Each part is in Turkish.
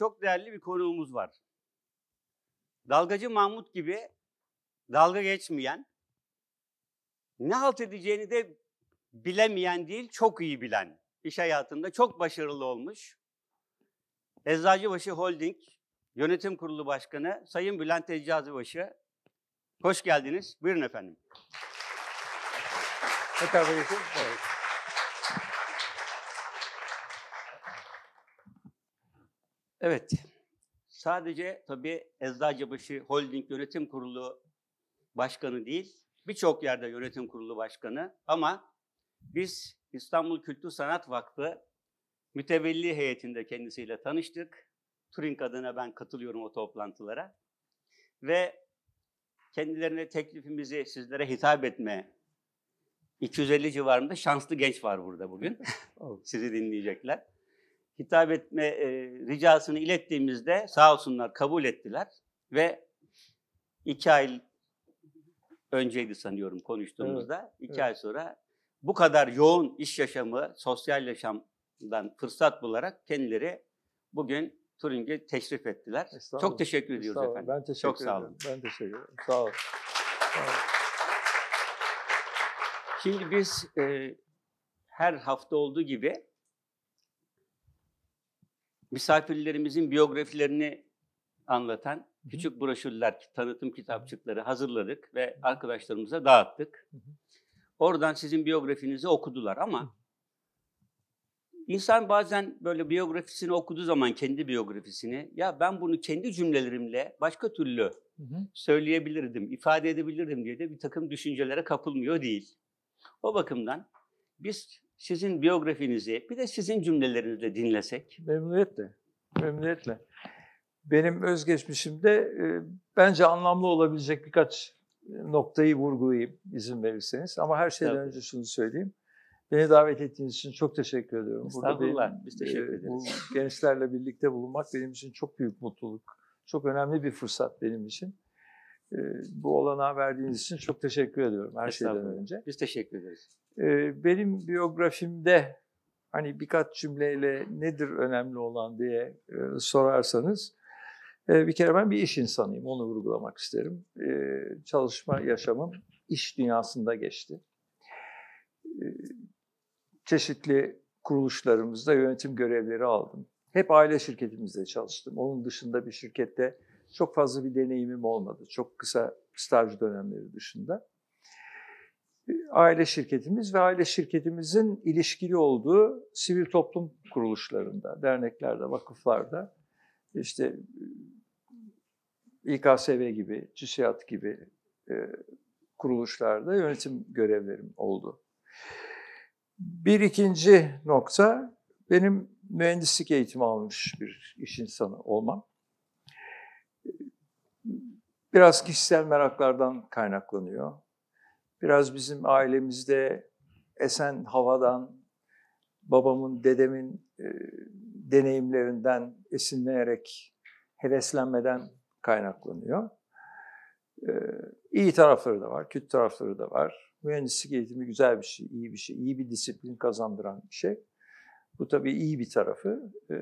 çok değerli bir konuğumuz var. Dalgacı Mahmut gibi dalga geçmeyen, ne halt edeceğini de bilemeyen değil, çok iyi bilen, iş hayatında çok başarılı olmuş. Eczacıbaşı Holding Yönetim Kurulu Başkanı Sayın Bülent Eczacıbaşı. Hoş geldiniz. Buyurun efendim. Geçelim? Evet. Evet. Sadece tabii Eczacıbaşı Holding Yönetim Kurulu Başkanı değil, birçok yerde yönetim kurulu başkanı ama biz İstanbul Kültür Sanat Vakfı mütevelli heyetinde kendisiyle tanıştık. Turing adına ben katılıyorum o toplantılara. Ve kendilerine teklifimizi sizlere hitap etme 250 civarında şanslı genç var burada bugün. Sizi dinleyecekler. Hitap etme e, ricasını ilettiğimizde sağ olsunlar kabul ettiler ve iki ay önceydi sanıyorum konuştuğumuzda. Evet, iki evet. ay sonra bu kadar yoğun iş yaşamı, sosyal yaşamdan fırsat bularak kendileri bugün Turing'e teşrif ettiler. Çok teşekkür ediyoruz efendim. Ben teşekkür Çok sağ olun. Ben teşekkür ederim. Sağ olun. Sağ olun. Şimdi biz e, her hafta olduğu gibi misafirlerimizin biyografilerini anlatan küçük broşürler, tanıtım kitapçıkları hazırladık ve arkadaşlarımıza dağıttık. Oradan sizin biyografinizi okudular ama insan bazen böyle biyografisini okuduğu zaman kendi biyografisini ya ben bunu kendi cümlelerimle başka türlü söyleyebilirdim, ifade edebilirdim diye de bir takım düşüncelere kapılmıyor değil. O bakımdan biz sizin biyografinizi bir de sizin cümlelerinizle dinlesek. Memnuniyetle, memnuniyetle. Benim özgeçmişimde e, bence anlamlı olabilecek birkaç noktayı vurgulayayım izin verirseniz. Ama her şeyden Tabii. önce şunu söyleyeyim. Beni davet ettiğiniz için çok teşekkür ediyorum. Estağfurullah, benim, biz teşekkür ederiz. Bu gençlerle birlikte bulunmak benim için çok büyük mutluluk. Çok önemli bir fırsat benim için. E, bu olanağı verdiğiniz için çok teşekkür ediyorum her şeyden önce. Biz teşekkür ederiz. E, benim biyografimde hani birkaç cümleyle nedir önemli olan diye e, sorarsanız bir kere ben bir iş insanıyım, onu vurgulamak isterim. Çalışma yaşamım iş dünyasında geçti. Çeşitli kuruluşlarımızda yönetim görevleri aldım. Hep aile şirketimizde çalıştım. Onun dışında bir şirkette çok fazla bir deneyimim olmadı. Çok kısa staj dönemleri dışında. Aile şirketimiz ve aile şirketimizin ilişkili olduğu sivil toplum kuruluşlarında, derneklerde, vakıflarda işte İKSV gibi, CİSİAD gibi e, kuruluşlarda yönetim görevlerim oldu. Bir ikinci nokta, benim mühendislik eğitimi almış bir iş insanı olmam. Biraz kişisel meraklardan kaynaklanıyor. Biraz bizim ailemizde esen havadan, babamın, dedemin e, deneyimlerinden esinlenerek, heveslenmeden kaynaklanıyor. Ee, iyi tarafları da var, kötü tarafları da var. Mühendislik eğitimi güzel bir şey, iyi bir şey, iyi bir disiplin kazandıran bir şey. Bu tabii iyi bir tarafı. Ee,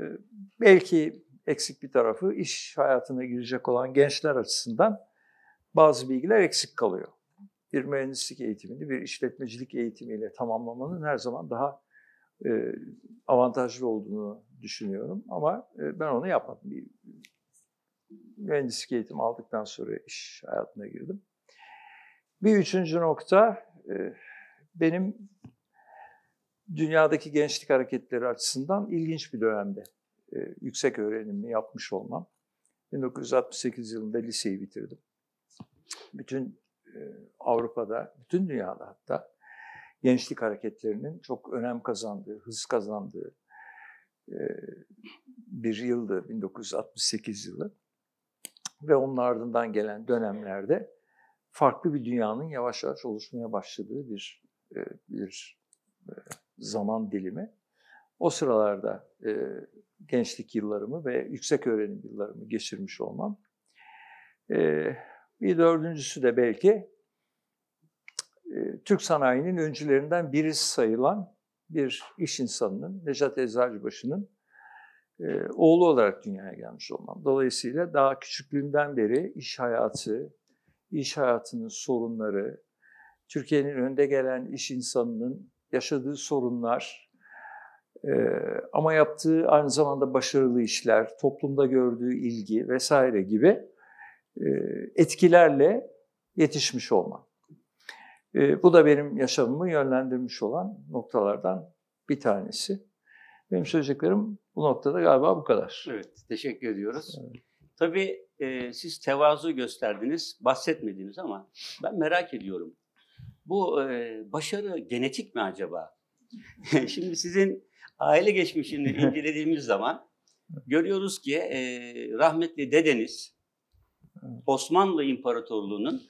belki eksik bir tarafı iş hayatına girecek olan gençler açısından bazı bilgiler eksik kalıyor. Bir mühendislik eğitimini bir işletmecilik eğitimiyle tamamlamanın her zaman daha e, avantajlı olduğunu düşünüyorum. Ama e, ben onu yapmadım. Bir mühendislik eğitimi aldıktan sonra iş hayatına girdim. Bir üçüncü nokta, e, benim dünyadaki gençlik hareketleri açısından ilginç bir dönemde e, yüksek öğrenimi yapmış olmam. 1968 yılında liseyi bitirdim. Bütün e, Avrupa'da, bütün dünyada hatta gençlik hareketlerinin çok önem kazandığı, hız kazandığı bir yıldı 1968 yılı ve onun ardından gelen dönemlerde farklı bir dünyanın yavaş yavaş oluşmaya başladığı bir e, bir e, zaman dilimi. O sıralarda e, gençlik yıllarımı ve yüksek öğrenim yıllarımı geçirmiş olmam. Bir dördüncüsü de belki Türk sanayinin öncülerinden birisi sayılan bir iş insanının, Necat Eczacıbaşı'nın e, oğlu olarak dünyaya gelmiş olmam. Dolayısıyla daha küçüklüğümden beri iş hayatı, iş hayatının sorunları, Türkiye'nin önde gelen iş insanının yaşadığı sorunlar e, ama yaptığı aynı zamanda başarılı işler, toplumda gördüğü ilgi vesaire gibi e, etkilerle yetişmiş olmam. E, bu da benim yaşamımı yönlendirmiş olan noktalardan bir tanesi. Benim söyleyeceklerim bu noktada galiba bu kadar. Evet, teşekkür ediyoruz. Evet. Tabii e, siz tevazu gösterdiniz, bahsetmediniz ama ben merak ediyorum. Bu e, başarı genetik mi acaba? Şimdi sizin aile geçmişini incelediğimiz zaman görüyoruz ki e, rahmetli dedeniz Osmanlı İmparatorluğu'nun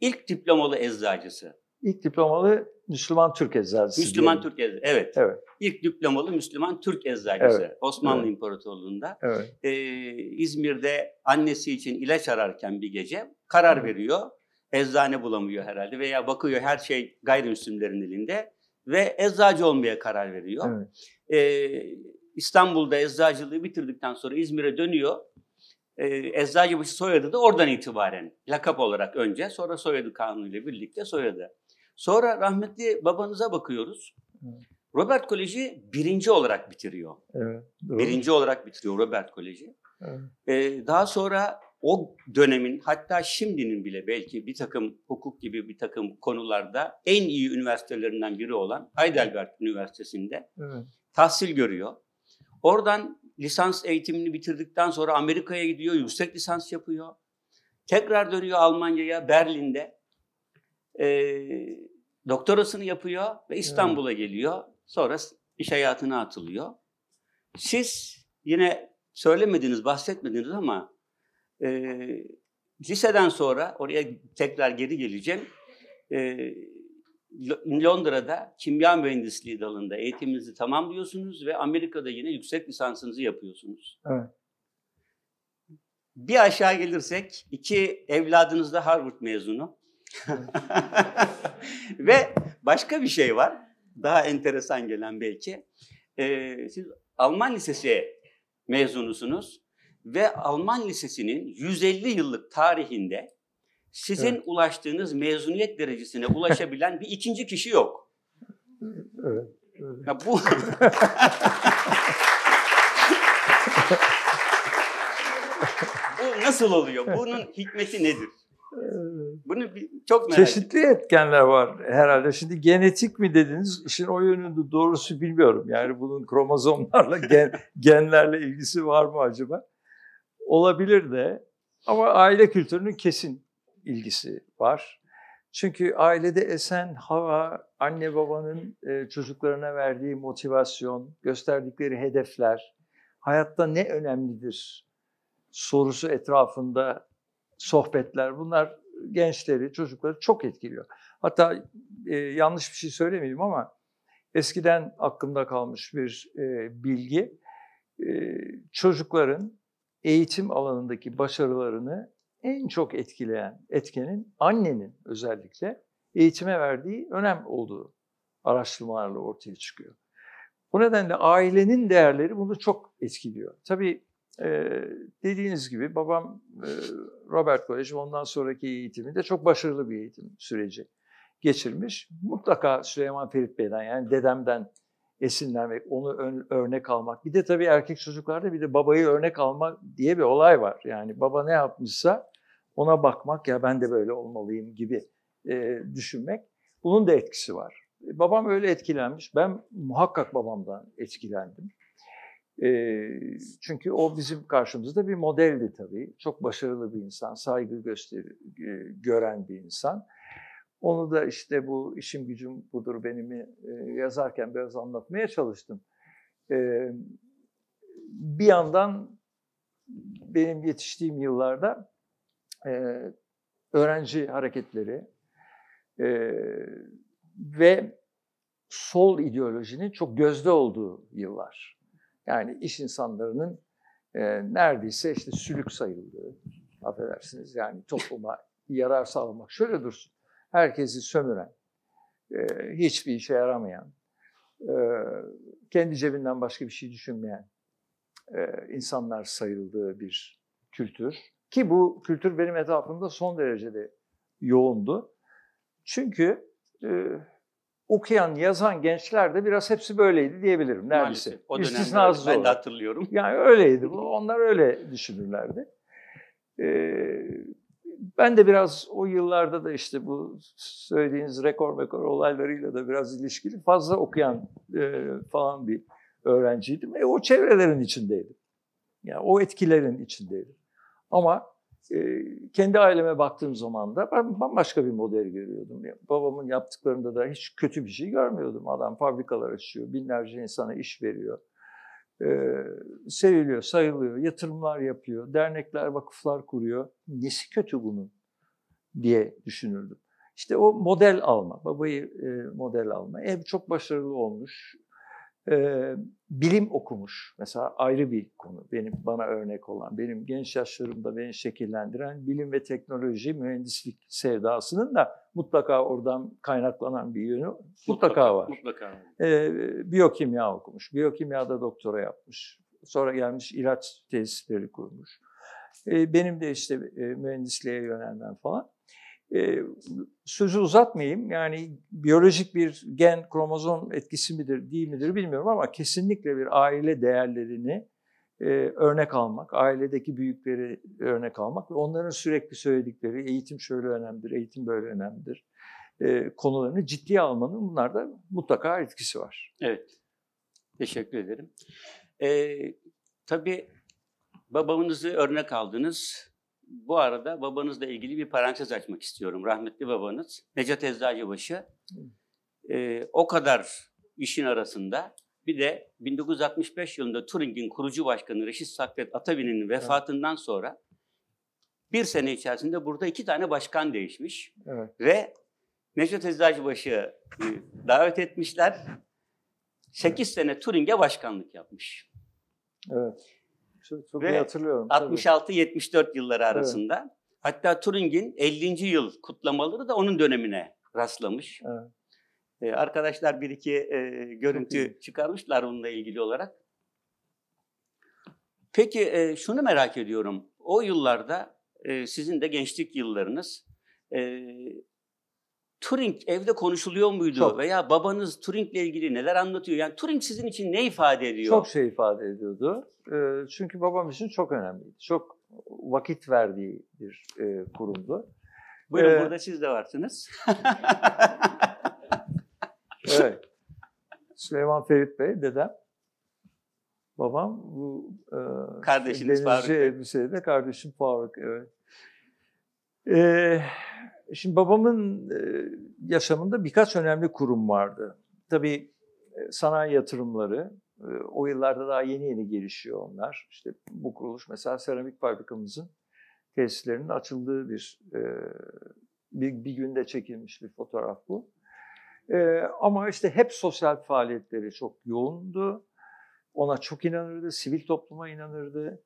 ilk diplomalı eczacısı. İlk diplomalı Müslüman Türk eczacısı. Müslüman diyelim. Türk eczacısı. Evet. Evet, İlk diplomalı Müslüman Türk eczacısı Evet, Osmanlı evet. İmparatorluğu'nda. evet. Ee, İzmir'de annesi için ilaç ararken bir gece karar Hı. veriyor. Eczane bulamıyor herhalde veya bakıyor her şey gayrimüslimlerin elinde ve eczacı olmaya karar veriyor. evet. Ee, İstanbul'da eczacılığı bitirdikten sonra İzmir'e dönüyor. Ee, Eczacıbaşı soyadı da oradan itibaren lakap olarak önce sonra soyadı kanunuyla birlikte soyadı. Sonra rahmetli babanıza bakıyoruz. Evet. Robert Koleji birinci olarak bitiriyor. evet. Doğru. Birinci olarak bitiriyor Robert Koleji. Evet. Ee, daha sonra o dönemin hatta şimdinin bile belki bir takım hukuk gibi bir takım konularda en iyi üniversitelerinden biri olan Heidelberg Üniversitesi'nde Evet. tahsil görüyor. Oradan lisans eğitimini bitirdikten sonra Amerika'ya gidiyor, yüksek lisans yapıyor. Tekrar dönüyor Almanya'ya, Berlin'de. Ee, doktorasını yapıyor ve İstanbul'a geliyor. Sonra iş hayatına atılıyor. Siz yine söylemediniz, bahsetmediniz ama e, liseden sonra oraya tekrar geri geleceğim. E, Lo- Londra'da kimya mühendisliği dalında eğitiminizi tamamlıyorsunuz ve Amerika'da yine yüksek lisansınızı yapıyorsunuz. Evet. Bir aşağı gelirsek iki evladınız da Harvard mezunu. ve başka bir şey var. Daha enteresan gelen belki. Ee, siz Alman lisesi mezunusunuz ve Alman lisesinin 150 yıllık tarihinde sizin Evet. ulaştığınız mezuniyet derecesine ulaşabilen bir ikinci kişi yok. Evet. evet. Ya bu Bu nasıl oluyor? Bunun hikmeti nedir? Bunu bir, çok merak ediyorum. Çeşitli etkenler var herhalde. Şimdi genetik mi dediniz? İşin o yönünde doğrusu bilmiyorum. Yani bunun kromozomlarla, gen, genlerle ilgisi var mı acaba? Olabilir de. Ama aile kültürünün kesin ilgisi var. Çünkü ailede esen hava, anne babanın e, çocuklarına verdiği motivasyon, gösterdikleri hedefler, hayatta ne önemlidir sorusu etrafında sohbetler bunlar gençleri, çocukları çok etkiliyor. Hatta e, yanlış bir şey söylemeyeyim ama eskiden aklımda kalmış bir e, bilgi. E, çocukların eğitim alanındaki başarılarını en çok etkileyen etkenin annenin özellikle eğitime verdiği önem olduğu araştırmalarla ortaya çıkıyor. Bu nedenle ailenin değerleri bunu çok etkiliyor. Tabii ee, dediğiniz gibi babam e, Robert College ondan sonraki eğitiminde çok başarılı bir eğitim süreci geçirmiş. Mutlaka Süleyman Ferit Bey'den yani dedemden esinlenmek, onu ön- örnek almak. Bir de tabii erkek çocuklarda bir de babayı örnek almak diye bir olay var. Yani baba ne yapmışsa ona bakmak ya ben de böyle olmalıyım gibi e, düşünmek. Bunun da etkisi var. Babam öyle etkilenmiş. Ben muhakkak babamdan etkilendim. E, çünkü o bizim karşımızda bir modeldi tabii. Çok başarılı bir insan, saygı gösteri, e, gören bir insan. Onu da işte bu işim gücüm budur benimi e, yazarken biraz anlatmaya çalıştım. E, bir yandan benim yetiştiğim yıllarda e, öğrenci hareketleri ve sol ideolojinin çok gözde olduğu yıllar. Yani iş insanlarının neredeyse işte sülük sayıldığı, affedersiniz yani topluma yarar sağlamak. Şöyle dursun, herkesi sömüren, e, hiçbir işe yaramayan, e, kendi cebinden başka bir şey düşünmeyen e, insanlar sayıldığı bir kültür. Ki bu kültür benim etrafımda son derecede yoğundu. Çünkü okuyan, yazan gençler de biraz hepsi böyleydi diyebilirim neredeyse. Maalesef. O İstisnasız ben de hatırlıyorum. Yani öyleydi. Onlar öyle düşünürlerdi. Ee, ben de biraz o yıllarda da işte bu söylediğiniz rekor mekor olaylarıyla da biraz ilişkili fazla okuyan e, falan bir öğrenciydim. E, o çevrelerin içindeydim. Yani o etkilerin içindeydim. Ama e, kendi aileme baktığım zaman da ben bambaşka bir model görüyordum. Yani babamın yaptıklarında da hiç kötü bir şey görmüyordum. Adam fabrikalar açıyor, binlerce insana iş veriyor. Ee, seviliyor, sayılıyor, yatırımlar yapıyor, dernekler, vakıflar kuruyor. Nesi kötü bunun diye düşünürdüm. İşte o model alma, babayı e, model alma. Ev çok başarılı olmuş. Ee, bilim okumuş. Mesela ayrı bir konu. Benim bana örnek olan, benim genç yaşlarımda beni şekillendiren bilim ve teknoloji, mühendislik sevdasının da mutlaka oradan kaynaklanan bir yönü mutlaka, var Mutlaka var. e, biyokimya okumuş. Biyokimyada doktora yapmış. Sonra gelmiş ilaç tesisleri kurmuş. E, benim de işte e, mühendisliğe yönelmem falan. E, sözü uzatmayayım. Yani biyolojik bir gen kromozom etkisi midir değil midir bilmiyorum ama kesinlikle bir aile değerlerini e, örnek almak, ailedeki büyükleri örnek almak ve onların sürekli söyledikleri eğitim şöyle önemlidir, eğitim böyle önemlidir e, konularını ciddiye almanın bunlarda mutlaka etkisi var. Evet. Teşekkür ederim. Ee, tabii babamızı örnek aldınız. Bu arada babanızla ilgili bir parantez açmak istiyorum. Rahmetli babanız Necat Eczacıbaşı. Ee, o kadar işin arasında bir de 1965 yılında Turing'in kurucu başkanı Reşit Saffet Atavi'nin vefatından sonra bir sene içerisinde burada iki tane başkan değişmiş. Evet. Ve Necdet Eczacıbaşı e, davet etmişler. 8 sene Turing'e başkanlık yapmış. Evet. Çok, çok Ve iyi hatırlıyorum. tabii. 66-74 yılları arasında. Hatta Turing'in 50. yıl kutlamaları da onun dönemine rastlamış. Evet. Ee, arkadaşlar bir iki e, görüntü çıkarmışlar bununla ilgili olarak. Peki e, şunu merak ediyorum. O yıllarda e, sizin de gençlik yıllarınız e, Turing evde konuşuluyor muydu? Çok. Veya babanız Turing'le ilgili neler anlatıyor? Yani Turing sizin için ne ifade ediyor? Çok şey ifade ediyordu. E, çünkü babam için çok önemliydi. Çok vakit verdiği bir e, kurumdu. Buyurun Ee, burada siz de varsınız. Evet. Süleyman Ferit Bey, dedem. Babam bu e, Kardeşiniz Faruk Bey. elbiseyle de kardeşim Faruk. Evet. E, şimdi babamın e, yaşamında birkaç önemli kurum vardı. Tabii e, sanayi yatırımları, e, o yıllarda daha yeni yeni gelişiyor onlar. İşte bu kuruluş mesela seramik fabrikamızın tesislerinin açıldığı bir bir, bir günde çekilmiş bir fotoğraf bu. Ama işte hep sosyal faaliyetleri çok yoğundu. Ona çok inanırdı, sivil topluma inanırdı.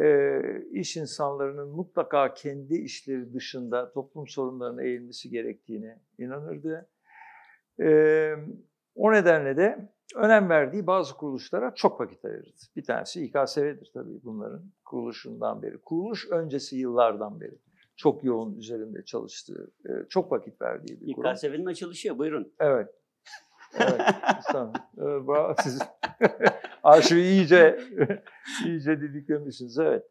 Ee, iş insanlarının mutlaka kendi işleri dışında toplum sorunlarına eğilmesi gerektiğine inanırdı. Ee, o nedenle de önem verdiği bazı kuruluşlara çok vakit ayırdı. Bir tanesi İKSV'dir tabii bunların kuruluşundan beri. Kuruluş öncesi yıllardan beri çok yoğun üzerinde çalıştığı, e, çok vakit verdiği bir kurum. İKSV'nin açılışı ya, buyurun. Evet. Evet, bravo siz. Arşivi iyice iyice didiklemişsiniz. Evet.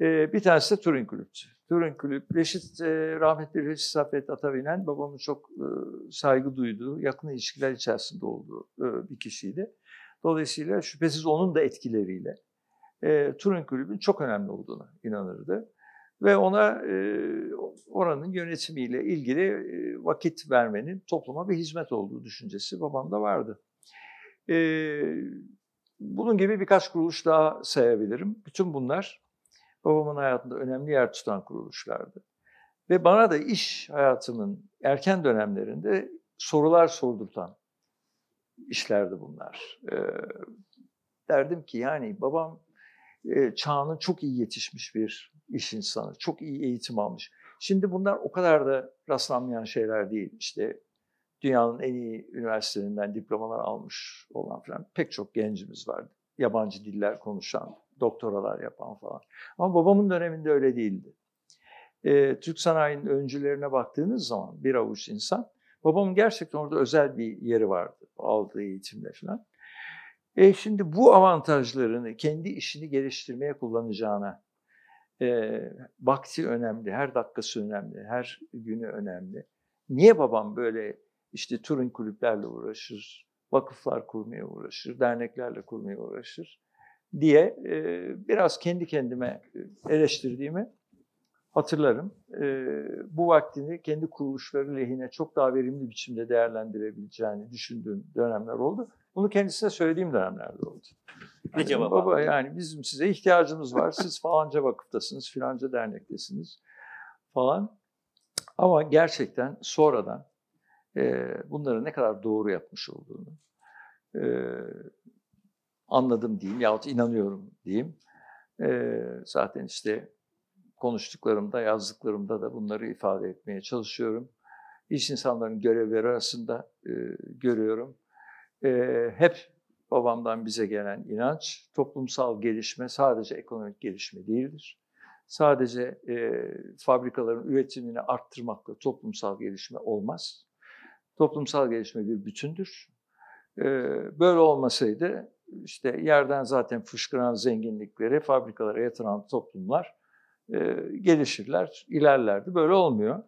Ee, bir tanesi de Turing Kulüpçü. Turing Kulüp, Reşit, e, rahmetli Reşit Saffet Atabinen babamın çok e, saygı duyduğu, yakın ilişkiler içerisinde olduğu e, bir kişiydi. Dolayısıyla şüphesiz onun da etkileriyle e, Turing Kulübü'nün çok önemli olduğuna inanırdı. Ve ona e, oranın yönetimiyle ilgili e, vakit vermenin topluma bir hizmet olduğu düşüncesi babamda vardı. E, bunun gibi birkaç kuruluş daha sayabilirim. Bütün bunlar babamın hayatında önemli yer tutan kuruluşlardı. Ve bana da iş hayatımın erken dönemlerinde sorular sordurtan işlerdi bunlar. E, derdim ki yani babam e, çağının çok iyi yetişmiş bir iş insanı, çok iyi eğitim almış. Şimdi bunlar o kadar da rastlanmayan şeyler değil. İşte dünyanın en iyi üniversitelerinden diplomalar almış olan falan pek çok gencimiz var. yabancı diller konuşan, doktoralar yapan falan. Ama babamın döneminde öyle değildi. Ee, Türk sanayinin öncülerine baktığınız zaman bir avuç insan, babamın gerçekten orada özel bir yeri vardı aldığı eğitimle falan. E şimdi bu avantajlarını kendi işini geliştirmeye kullanacağına, e, vakti önemli, her dakikası önemli, her günü önemli. Niye babam böyle işte Turing kulüplerle uğraşır, vakıflar kurmaya uğraşır, derneklerle kurmaya uğraşır diye e, biraz kendi kendime eleştirdiğimi hatırlarım. E, bu vaktini kendi kuruluşları lehine çok daha verimli biçimde değerlendirebileceğini düşündüğüm dönemler oldu. Bunu kendisine söylediğim dönemlerde oldu. Ne Yani cevap Baba yani bizim size ihtiyacımız var. Siz falanca vakıftasınız, filanca dernektesiniz falan. Ama gerçekten sonradan e, bunları ne kadar doğru yapmış olduğunu e, anladım diyeyim yahut inanıyorum diyeyim. E, zaten işte konuştuklarımda, yazdıklarımda da bunları ifade etmeye çalışıyorum. İş insanların görevleri arasında e, görüyorum. E, hep babamdan bize gelen inanç, toplumsal gelişme sadece ekonomik gelişme değildir. Sadece e, fabrikaların üretimini arttırmakla toplumsal gelişme olmaz. Toplumsal gelişme bir bütündür. E, böyle olmasaydı işte yerden zaten fışkıran zenginlikleri fabrikalara yatıran toplumlar e, gelişirler, ilerlerdi. Böyle olmuyor.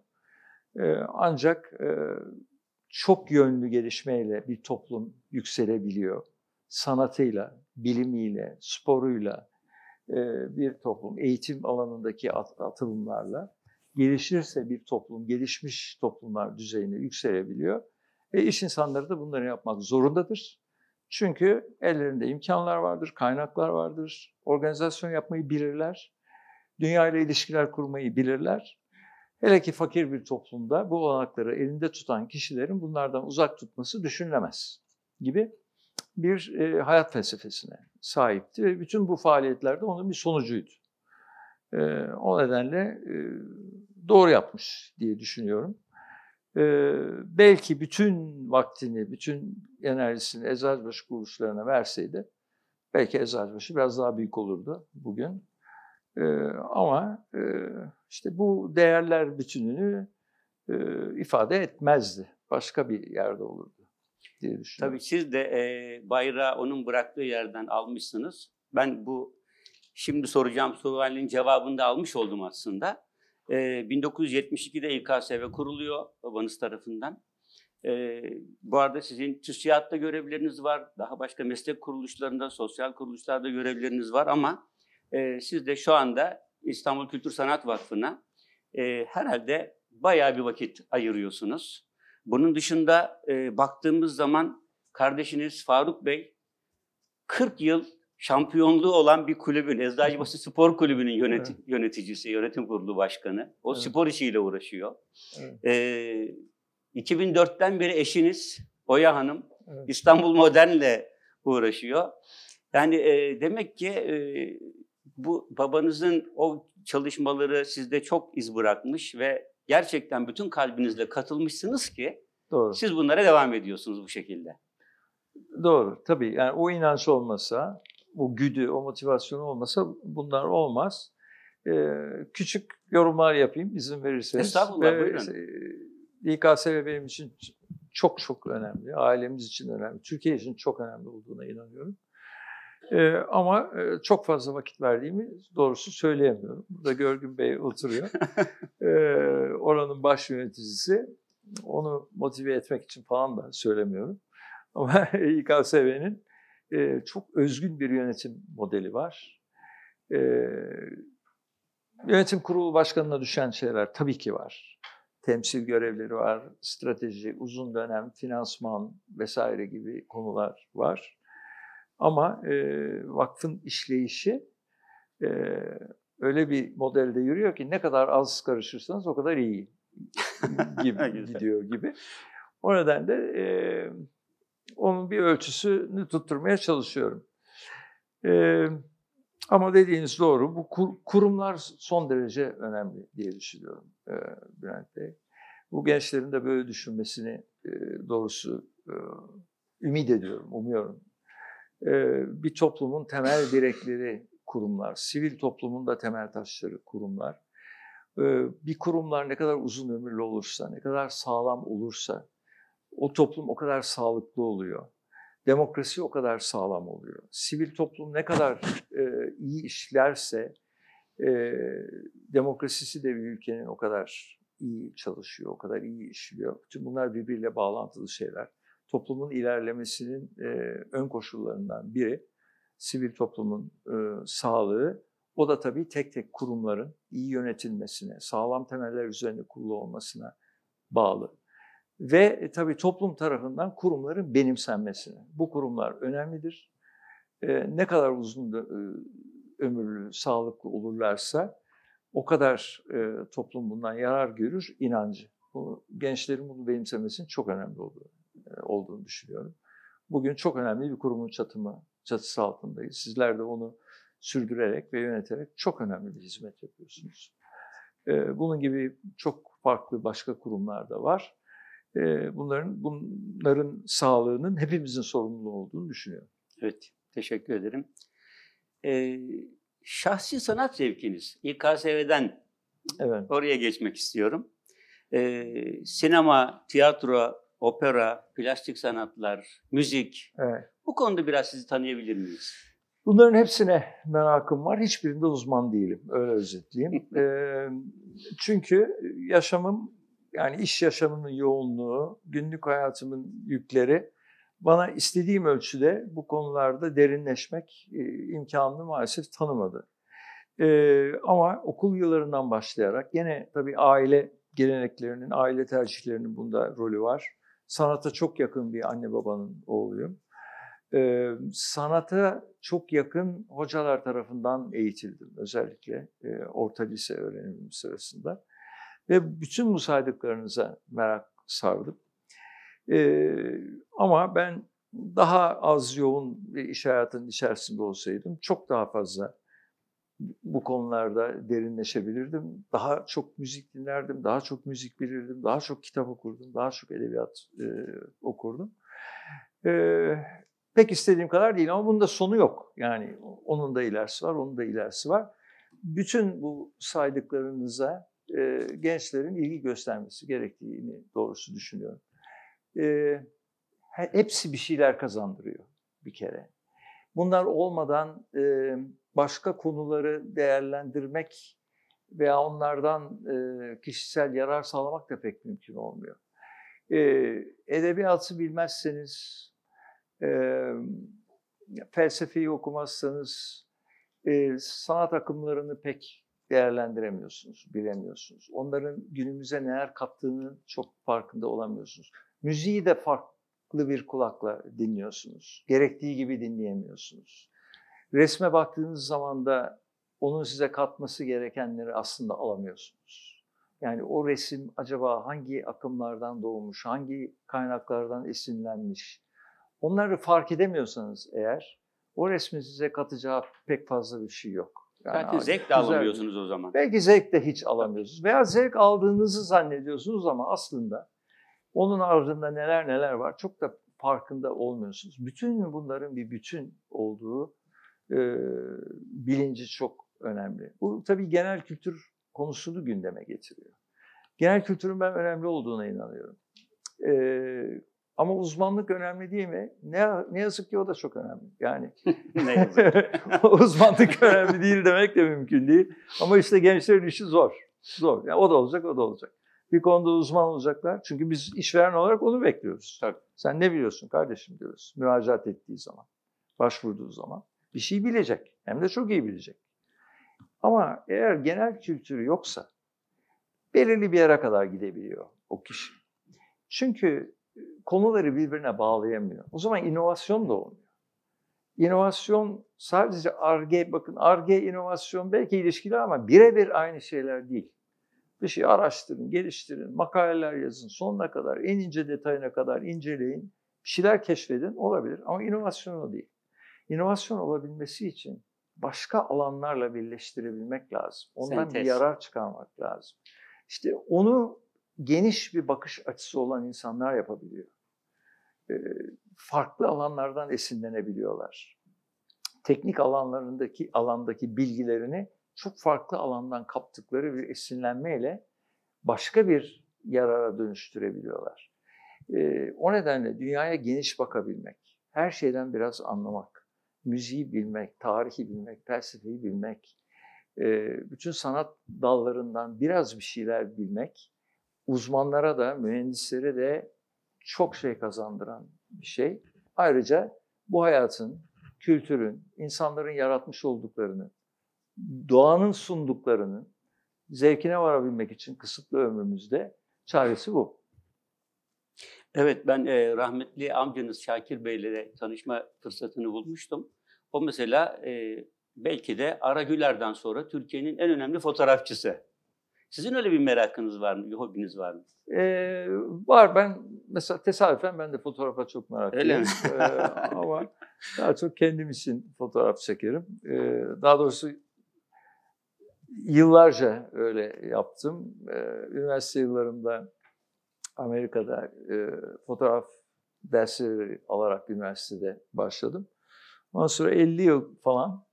E, ancak e, çok yönlü gelişmeyle bir toplum yükselebiliyor. Sanatıyla, bilimiyle, sporuyla e, bir toplum, eğitim alanındaki at- atılımlarla gelişirse bir toplum, gelişmiş toplumlar düzeyine yükselebiliyor. E, iş insanları da bunları yapmak zorundadır. Çünkü ellerinde imkanlar vardır, kaynaklar vardır, organizasyon yapmayı bilirler, dünya ile ilişkiler kurmayı bilirler. Hele ki fakir bir toplumda bu olanakları elinde tutan kişilerin bunlardan uzak tutması düşünülemez gibi bir e, hayat felsefesine sahipti ve bütün bu faaliyetlerde onun bir sonucuydu. E, o nedenle e, doğru yapmış diye düşünüyorum. E, belki bütün vaktini, bütün enerjisini Eczacıbaşı kuruluşlarına verseydi belki Eczacıbaşı biraz daha büyük olurdu bugün. E, ama e, işte bu değerler bütününü e, ifade etmezdi. Başka bir yerde olurdu diye düşünüyorum. Tabii siz de e, bayrağı onun bıraktığı yerden almışsınız. Ben bu şimdi soracağım sualin cevabını da almış oldum aslında. E, 1972'de İKSV kuruluyor babanız tarafından. E, bu arada sizin TÜSİAD'da görevleriniz var. Daha başka meslek kuruluşlarında, sosyal kuruluşlarda görevleriniz var ama e, siz de şu anda İstanbul Kültür Sanat Vakfı'na e, herhalde bayağı bir vakit ayırıyorsunuz. Bunun dışında e, baktığımız zaman kardeşiniz Faruk Bey 40 yıl şampiyonluğu olan bir kulübün, Eczacıbaşı Spor Kulübü'nün yöneti- Evet. yöneticisi, yönetim kurulu başkanı. O Evet. spor işiyle uğraşıyor. Evet. E, 2004'ten beri eşiniz Oya Hanım Evet. İstanbul Modern'le uğraşıyor. Yani e, demek ki e, bu babanızın o çalışmaları sizde çok iz bırakmış ve gerçekten bütün kalbinizle katılmışsınız ki Doğru. siz bunlara devam ediyorsunuz bu şekilde. Doğru. Tabii yani o inanç olmasa, o güdü, o motivasyon olmasa bunlar olmaz. Ee, küçük yorumlar yapayım izin verirseniz. Estağfurullah, Ve, buyurun. İKSV benim için çok çok önemli. Ailemiz için önemli. Türkiye için çok önemli olduğuna inanıyorum. Ee, ama e, çok fazla vakit verdiğimi doğrusu söyleyemiyorum. Burada Görgün Bey oturuyor. Ee, oranın baş yöneticisi. Onu motive etmek için falan da söylemiyorum. Ama İKSV'nin e, çok özgün bir yönetim modeli var. E, yönetim kurulu başkanına düşen şeyler tabii ki var. Temsil görevleri var, strateji, uzun dönem, finansman vesaire gibi konular var. Ama e, vakfın işleyişi e, öyle bir modelde yürüyor ki ne kadar az karışırsanız o kadar iyi gibi gidiyor gibi. O nedenle e, onun bir ölçüsünü tutturmaya çalışıyorum. E, ama dediğiniz doğru. Bu kur- kurumlar son derece önemli diye düşünüyorum e, Bülent Bey. Bu gençlerin de böyle düşünmesini e, doğrusu e, ümit ediyorum, umuyorum. bir toplumun temel direkleri kurumlar, sivil toplumun da temel taşları kurumlar. Bir kurumlar ne kadar uzun ömürlü olursa, ne kadar sağlam olursa o toplum o kadar sağlıklı oluyor. Demokrasi o kadar sağlam oluyor. Sivil toplum ne kadar e, iyi işlerse e, demokrasisi de bir ülkenin o kadar iyi çalışıyor, o kadar iyi işliyor. Bütün bunlar birbiriyle bağlantılı şeyler. Toplumun ilerlemesinin e, ön koşullarından biri sivil toplumun e, sağlığı. O da tabii tek tek kurumların iyi yönetilmesine, sağlam temeller üzerinde kurulu olmasına bağlı. Ve e, tabii toplum tarafından kurumların benimsenmesine. Bu kurumlar önemlidir. E, ne kadar uzun e, ömürlü, sağlıklı olurlarsa o kadar toplum bundan yarar görür inancı. Bu, gençlerin bunu benimsemesinin çok önemli olduğu, olduğunu düşünüyorum. Bugün çok önemli bir kurumun çatımı, çatısı altındayız. Sizler de onu sürdürerek ve yöneterek çok önemli bir hizmet yapıyorsunuz. Bunun gibi çok farklı başka kurumlar da var. Bunların bunların sağlığının hepimizin sorumluluğu olduğunu düşünüyorum. Evet, teşekkür ederim. Ee, şahsi sanat zevkiniz, İKSV'den evet. oraya geçmek istiyorum. Ee, sinema, tiyatro, opera, plastik sanatlar, müzik. Evet. Bu konuda biraz sizi tanıyabilir miyiz? Bunların hepsine merakım var. Hiçbirinde uzman değilim. Öyle özetleyeyim. e, çünkü yaşamım, yani iş yaşamının yoğunluğu, günlük hayatımın yükleri bana istediğim ölçüde bu konularda derinleşmek e, imkanını maalesef tanımadı. E, ama okul yıllarından başlayarak yine tabii aile geleneklerinin, aile tercihlerinin bunda rolü var. Sanata çok yakın bir anne babanın oğluyum. E, sanata çok yakın hocalar tarafından eğitildim özellikle orta lise öğrenimim sırasında. Ve bütün bu saydıklarınıza merak sardım. Ee, ama ben daha az yoğun bir iş hayatının içerisinde olsaydım çok daha fazla bu konularda derinleşebilirdim. Daha çok müzik dinlerdim, daha çok müzik bilirdim, daha çok kitap okurdum, daha çok edebiyat e, okurdum. E, pek istediğim kadar değil ama bunun da sonu yok. Yani onun da ilerisi var, onun da ilerisi var. Bütün bu saydıklarınıza e, gençlerin ilgi göstermesi gerektiğini doğrusu düşünüyorum e, hepsi bir şeyler kazandırıyor bir kere. Bunlar olmadan e, başka konuları değerlendirmek veya onlardan e, kişisel yarar sağlamak da pek mümkün olmuyor. E, edebiyatı bilmezseniz, e, felsefeyi okumazsanız, e, sanat akımlarını pek değerlendiremiyorsunuz, bilemiyorsunuz. Onların günümüze neler kattığını çok farkında olamıyorsunuz. Müziği de farklı bir kulakla dinliyorsunuz. Gerektiği gibi dinleyemiyorsunuz. Resme baktığınız zaman da onun size katması gerekenleri aslında alamıyorsunuz. Yani o resim acaba hangi akımlardan doğmuş, hangi kaynaklardan esinlenmiş? Onları fark edemiyorsanız eğer o resmin size katacağı pek fazla bir şey yok. Yani Belki zevk de alamıyorsunuz o zaman. Belki zevk de hiç alamıyorsunuz. Veya zevk aldığınızı zannediyorsunuz ama aslında onun ardında neler neler var çok da farkında olmuyorsunuz. Bütün bunların bir bütün olduğu e, bilinci çok önemli. Bu tabii genel kültür konusunu gündeme getiriyor. Genel kültürün ben önemli olduğuna inanıyorum. E, ama uzmanlık önemli değil mi? Ne, ne yazık ki o da çok önemli. Yani ne yazık uzmanlık önemli değil demek de mümkün değil. Ama işte gençlerin işi zor. Zor. Yani o da olacak, o da olacak bir konuda uzman olacaklar. Çünkü biz işveren olarak onu bekliyoruz. Tabii. Sen ne biliyorsun kardeşim diyoruz. Müracaat ettiği zaman, başvurduğu zaman. Bir şey bilecek. Hem de çok iyi bilecek. Ama eğer genel kültürü yoksa belirli bir yere kadar gidebiliyor o kişi. Çünkü konuları birbirine bağlayamıyor. O zaman inovasyon da olmuyor. İnovasyon sadece ARGE, bakın ARGE inovasyon belki ilişkili ama birebir aynı şeyler değil. Bir şey araştırın, geliştirin, makaleler yazın, sonuna kadar, en ince detayına kadar inceleyin. Bir şeyler keşfedin, olabilir ama inovasyon o değil. İnovasyon olabilmesi için başka alanlarla birleştirebilmek lazım. Ondan Sentez. bir yarar çıkarmak lazım. İşte onu geniş bir bakış açısı olan insanlar yapabiliyor. e, farklı alanlardan esinlenebiliyorlar. Teknik alanlarındaki alandaki bilgilerini çok farklı alandan kaptıkları bir esinlenmeyle başka bir yarara dönüştürebiliyorlar. E, o nedenle dünyaya geniş bakabilmek, her şeyden biraz anlamak, müziği bilmek, tarihi bilmek, felsefeyi bilmek, e, bütün sanat dallarından biraz bir şeyler bilmek, uzmanlara da, mühendislere de çok şey kazandıran bir şey. Ayrıca bu hayatın, kültürün, insanların yaratmış olduklarını, doğanın sunduklarını zevkine varabilmek için kısıtlı ömrümüzde çaresi bu. Evet ben e, rahmetli amcanız Şakir Bey ile tanışma fırsatını bulmuştum. O mesela e, belki de Ara Güler'den sonra Türkiye'nin en önemli fotoğrafçısı. Sizin öyle bir merakınız var mı, bir hobiniz var mı? Ee, var ben mesela tesadüfen ben de fotoğrafa çok meraklıyım. Öyle mi? Ee, ama daha çok kendim için fotoğraf çekerim. Ee, daha doğrusu yıllarca öyle yaptım. Ee, üniversite yıllarımda Amerika'da e, fotoğraf dersleri alarak üniversitede başladım. Ondan sonra 50 yıl falan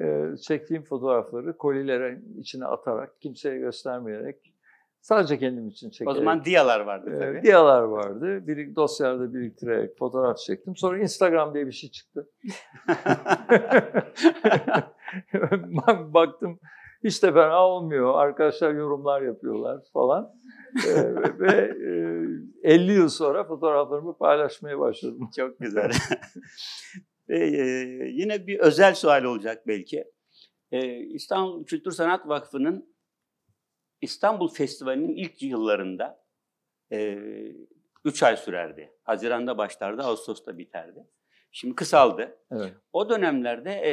e, çektiğim fotoğrafları kolilerin içine atarak, kimseye göstermeyerek, sadece kendim için çekerek. O zaman diyalar vardı tabii. E, diyalar vardı. Bir, dosyalarda biriktirerek fotoğraf çektim. Sonra Instagram diye bir şey çıktı. Baktım hiç de fena olmuyor. Arkadaşlar yorumlar yapıyorlar falan. ee, ve e, 50 yıl sonra fotoğraflarımı paylaşmaya başladım. Çok güzel. e, yine bir özel sual olacak belki. E, İstanbul Kültür Sanat Vakfı'nın İstanbul Festivali'nin ilk yıllarında 3 ay sürerdi. Haziran'da başlardı, Ağustos'ta biterdi. Şimdi kısaldı. Evet. O dönemlerde e,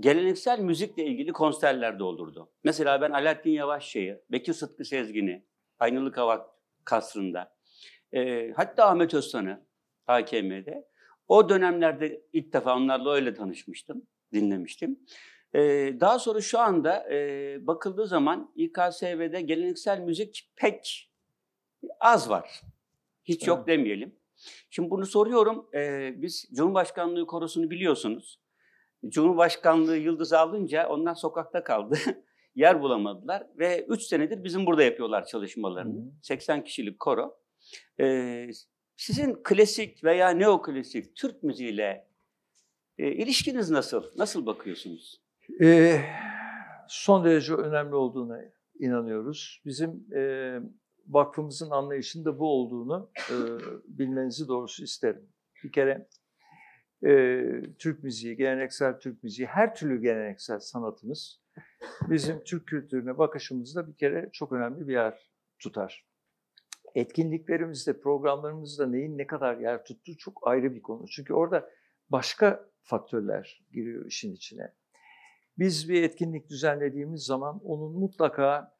geleneksel müzikle ilgili konserler de olurdu. Mesela ben Alaaddin Yavaşçı'yı, Bekir Sıtkı Sezgin'i, Aynalık Hava Kasrı'nda, e, hatta Ahmet Özsan'ı AKM'de. O dönemlerde ilk defa onlarla öyle tanışmıştım, dinlemiştim. E, daha sonra şu anda e, bakıldığı zaman İKSV'de geleneksel müzik pek az var. Hiç yok demeyelim. Şimdi bunu soruyorum. E, biz Cumhurbaşkanlığı korosunu biliyorsunuz. Cumhurbaşkanlığı yıldız alınca onlar sokakta kaldı. Yer bulamadılar ve 3 senedir bizim burada yapıyorlar çalışmalarını. Hı. 80 kişilik koro. Ee, sizin klasik veya neoklasik Türk müziğiyle e, ilişkiniz nasıl? Nasıl bakıyorsunuz? Ee, son derece önemli olduğuna inanıyoruz. Bizim e, vakfımızın anlayışında bu olduğunu e, bilmenizi doğrusu isterim. Bir kere e, Türk müziği, geleneksel Türk müziği, her türlü geleneksel sanatımız bizim Türk kültürüne bakışımızda bir kere çok önemli bir yer tutar. Etkinliklerimizde, programlarımızda neyin ne kadar yer tuttuğu çok ayrı bir konu. Çünkü orada başka faktörler giriyor işin içine. Biz bir etkinlik düzenlediğimiz zaman onun mutlaka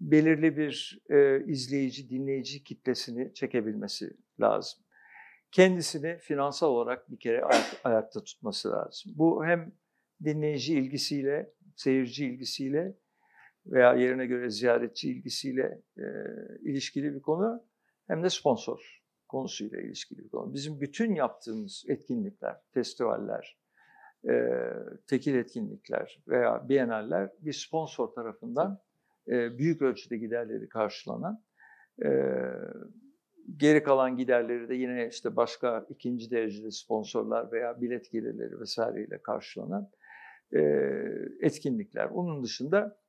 belirli bir e, izleyici, dinleyici kitlesini çekebilmesi lazım kendisini finansal olarak bir kere ayak, ayakta tutması lazım. Bu hem dinleyici ilgisiyle, seyirci ilgisiyle veya yerine göre ziyaretçi ilgisiyle e, ilişkili bir konu hem de sponsor konusuyla ilişkili bir konu. Bizim bütün yaptığımız etkinlikler, festivaller, e, tekil etkinlikler veya biyenaller bir sponsor tarafından e, büyük ölçüde giderleri karşılanan e, Geri kalan giderleri de yine işte başka ikinci dereceli sponsorlar veya bilet gelirleri vesaireyle karşılanan e, etkinlikler. Onun dışında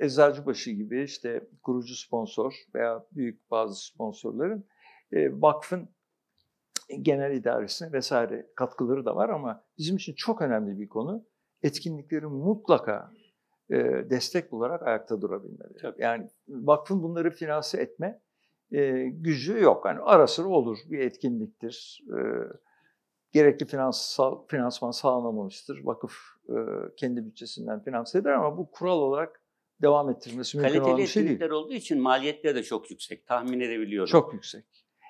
Eczacıbaşı gibi işte kurucu sponsor veya büyük bazı sponsorların e, vakfın genel idaresine vesaire katkıları da var ama bizim için çok önemli bir konu etkinliklerin mutlaka e, destek olarak ayakta durabilmeleri. Tabii. Yani vakfın bunları finanse etme e, gücü yok. Yani ara sıra olur bir etkinliktir. E, gerekli finansal, finansman sağlanamamıştır. Vakıf e, kendi bütçesinden finanse eder ama bu kural olarak devam ettirmesi mümkün olan bir şey değil. etkinlikler olduğu için maliyetleri de çok yüksek. Tahmin edebiliyorum. Çok yüksek.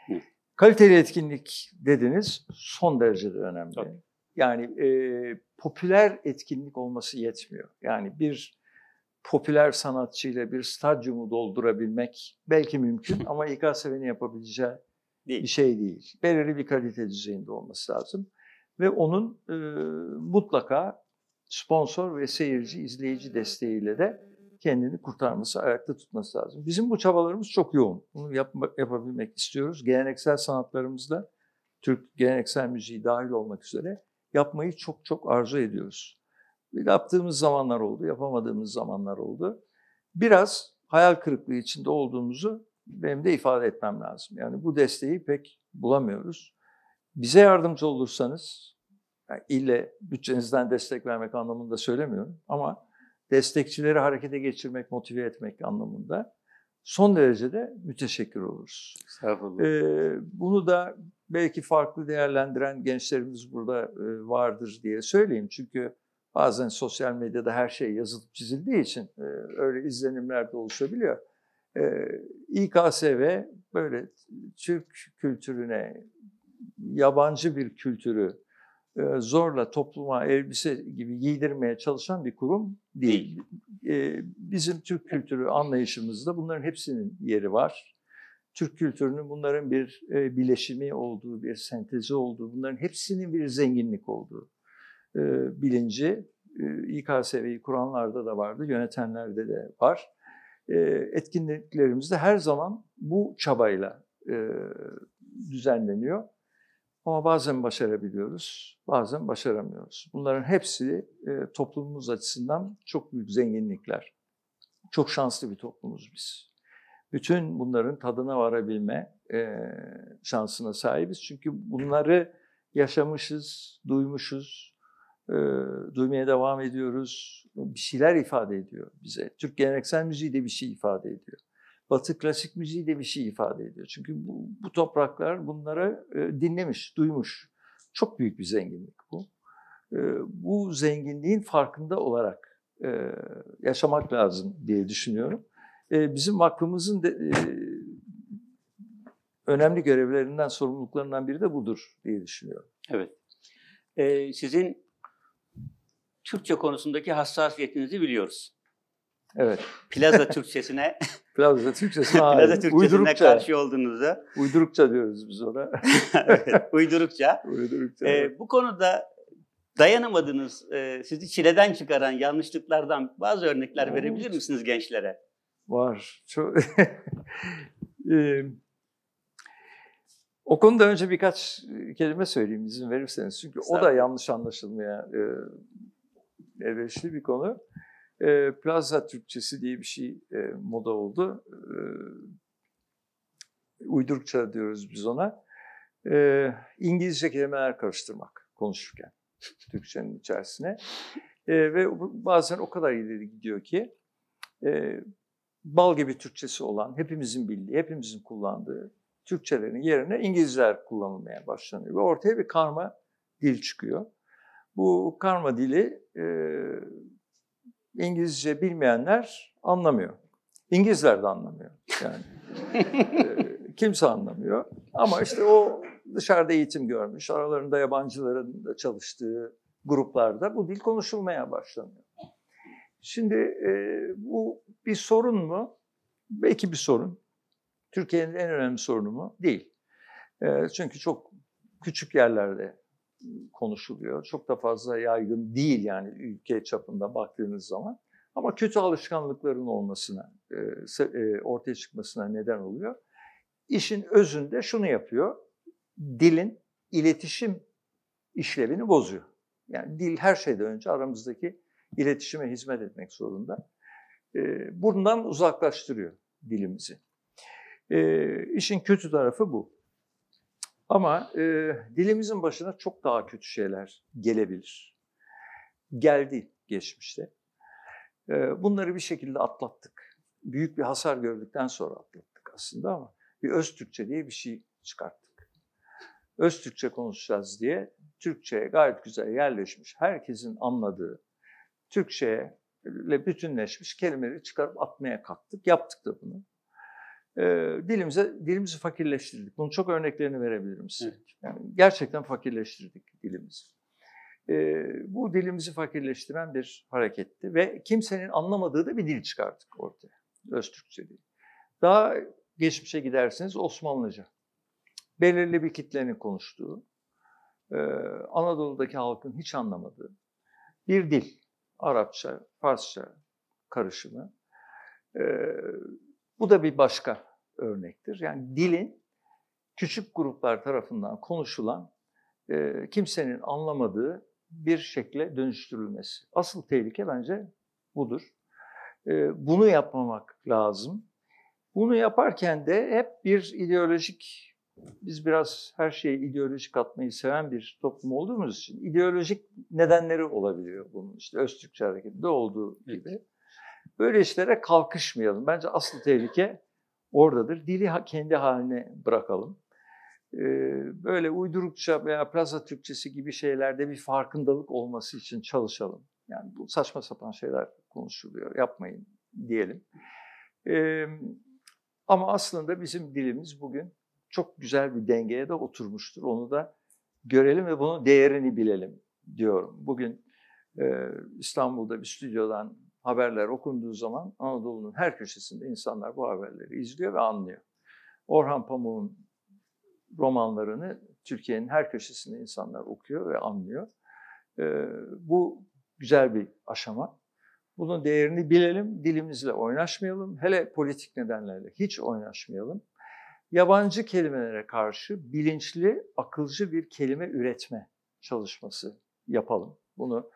Hı. Kaliteli etkinlik dediniz son derecede önemli. Tabii. Yani e, popüler etkinlik olması yetmiyor. Yani bir popüler sanatçıyla bir stadyumu doldurabilmek belki mümkün ama İKSV'nin yapabileceği Değil. bir şey değil. Belirli bir kalite düzeyinde olması lazım. Ve onun e, mutlaka sponsor ve seyirci, izleyici desteğiyle de kendini kurtarması, ayakta tutması lazım. Bizim bu çabalarımız çok yoğun. Bunu yapma, yapabilmek istiyoruz. Geleneksel sanatlarımızda Türk geleneksel müziği dahil olmak üzere yapmayı çok çok arzu ediyoruz. Yaptığımız zamanlar oldu, yapamadığımız zamanlar oldu. Biraz hayal kırıklığı içinde olduğumuzu benim de ifade etmem lazım. Yani bu desteği pek bulamıyoruz. Bize yardımcı olursanız, yani ille bütçenizden destek vermek anlamında söylemiyorum ama destekçileri harekete geçirmek, motive etmek anlamında son derece de müteşekkir oluruz. Ee, bunu da belki farklı değerlendiren gençlerimiz burada e, vardır diye söyleyeyim. Çünkü bazen sosyal medyada her şey yazılıp çizildiği için e, öyle izlenimler de oluşabiliyor. E, İKSV böyle Türk kültürüne, yabancı bir kültürü zorla topluma elbise gibi giydirmeye çalışan bir kurum değil. E, bizim Türk kültürü anlayışımızda bunların hepsinin yeri var. Türk kültürünün bunların bir e, bileşimi olduğu, bir sentezi olduğu, bunların hepsinin bir zenginlik olduğu e, bilinci e, İKSV'yi kuranlarda da vardı, yönetenlerde de var. E, etkinliklerimizde her zaman bu çabayla e, düzenleniyor. Ama bazen başarabiliyoruz, bazen başaramıyoruz. Bunların hepsi e, toplumumuz açısından çok büyük zenginlikler. Çok şanslı bir toplumuz biz. Bütün bunların tadına varabilme e, şansına sahibiz. Çünkü bunları yaşamışız, duymuşuz, e, duymaya devam ediyoruz. Bir şeyler ifade ediyor bize. Türk geleneksel müziği de bir şey ifade ediyor. Batı klasik müziği de bir şey ifade ediyor. Çünkü bu, bu topraklar bunları e, dinlemiş, duymuş. Çok büyük bir zenginlik bu. E, bu zenginliğin farkında olarak e, yaşamak lazım diye düşünüyorum. E, bizim vakfımızın de, e, önemli görevlerinden, sorumluluklarından biri de budur diye düşünüyorum. Evet. Ee, sizin Türkçe konusundaki hassasiyetinizi biliyoruz. Evet. Plaza Türkçesine, Plaza Türkçesine Plaza. Türkçesine Uydurukça. karşı olduğunuzu, Uydurukça diyoruz biz ona. evet, uydurukça. Uydurukça. Ee, bu konuda dayanamadığınız, e, sizi çileden çıkaran yanlışlıklardan bazı örnekler Evet. verebilir misiniz gençlere? Var. Çok... Eee, o konuda önce birkaç kelime söyleyeyim izin verirseniz. Çünkü o da yanlış anlaşılmaya e, elverişli bir konu. E, plaza Türkçesi diye bir şey e, moda oldu. E, uydurukça diyoruz biz ona. E, İngilizce kelimeler karıştırmak konuşurken Türkçenin içerisine. E, ve bazen o kadar ileri gidiyor ki e, bal gibi Türkçesi olan, hepimizin bildiği, hepimizin kullandığı Türkçelerin yerine İngilizceler kullanılmaya başlanıyor. Ve ortaya bir karma dil çıkıyor. Bu karma dili e, İngilizce bilmeyenler anlamıyor. İngilizler de anlamıyor. Yani e, kimse anlamıyor. Ama işte o dışarıda eğitim görmüş, aralarında yabancıların da çalıştığı gruplarda bu dil konuşulmaya başlanıyor. Şimdi e, bu bir sorun mu? Belki bir sorun. Türkiye'nin en önemli sorunu mu? Değil. E, çünkü çok küçük yerlerde konuşuluyor. Çok da fazla yaygın değil yani ülke çapında baktığınız zaman. Ama kötü alışkanlıkların olmasına, e, e, ortaya çıkmasına neden oluyor. İşin özünde şunu yapıyor. Dilin iletişim işlevini bozuyor. Yani dil her şeyden önce aramızdaki iletişime hizmet etmek zorunda. E, bundan uzaklaştırıyor dilimizi. İşin kötü tarafı bu. Ama e, dilimizin başına çok daha kötü şeyler gelebilir. Geldi geçmişte. E, bunları bir şekilde atlattık. Büyük bir hasar gördükten sonra atlattık aslında ama bir öz Türkçe diye bir şey çıkarttık. Öz Türkçe konuşacağız diye Türkçe'ye gayet güzel yerleşmiş, herkesin anladığı, Türkçe'ye ile bütünleşmiş kelimeleri çıkarıp atmaya kalktık. Yaptık da bunu. E, dilimize dilimizi fakirleştirdik. Bunun çok örneklerini verebilirim size. Evet. Yani gerçekten fakirleştirdik dilimizi. E, bu dilimizi fakirleştiren bir hareketti ve kimsenin anlamadığı da bir dil çıkarttık ortaya. Öztürkçe dili. Daha geçmişe giderseniz Osmanlıca. belirli bir kitlenin konuştuğu, e, Anadolu'daki halkın hiç anlamadığı bir dil. Arapça, Farsça karışımı. E, bu da bir başka örnektir. Yani dilin küçük gruplar tarafından konuşulan, e, kimsenin anlamadığı bir şekle dönüştürülmesi. Asıl tehlike bence budur. E, bunu yapmamak lazım. Bunu yaparken de hep bir ideolojik, biz biraz her şeyi ideolojik atmayı seven bir toplum olduğumuz için ideolojik nedenleri olabiliyor bunun. İşte Öztürkçe hareketinde olduğu gibi. Böyle işlere kalkışmayalım. Bence asıl tehlike oradadır. Dili kendi haline bırakalım. Böyle uydurukça veya plaza Türkçesi gibi şeylerde bir farkındalık olması için çalışalım. Yani bu saçma sapan şeyler konuşuluyor. Yapmayın diyelim. Ama aslında bizim dilimiz bugün çok güzel bir dengeye de oturmuştur. Onu da görelim ve bunun değerini bilelim diyorum. Bugün e, İstanbul'da bir stüdyodan haberler okunduğu zaman Anadolu'nun her köşesinde insanlar bu haberleri izliyor ve anlıyor. Orhan Pamuk'un romanlarını Türkiye'nin her köşesinde insanlar okuyor ve anlıyor. E, bu güzel bir aşama. Bunun değerini bilelim, dilimizle oynaşmayalım. Hele politik nedenlerle hiç oynaşmayalım. Yabancı kelimelere karşı bilinçli, akılcı bir kelime üretme çalışması yapalım. Bunu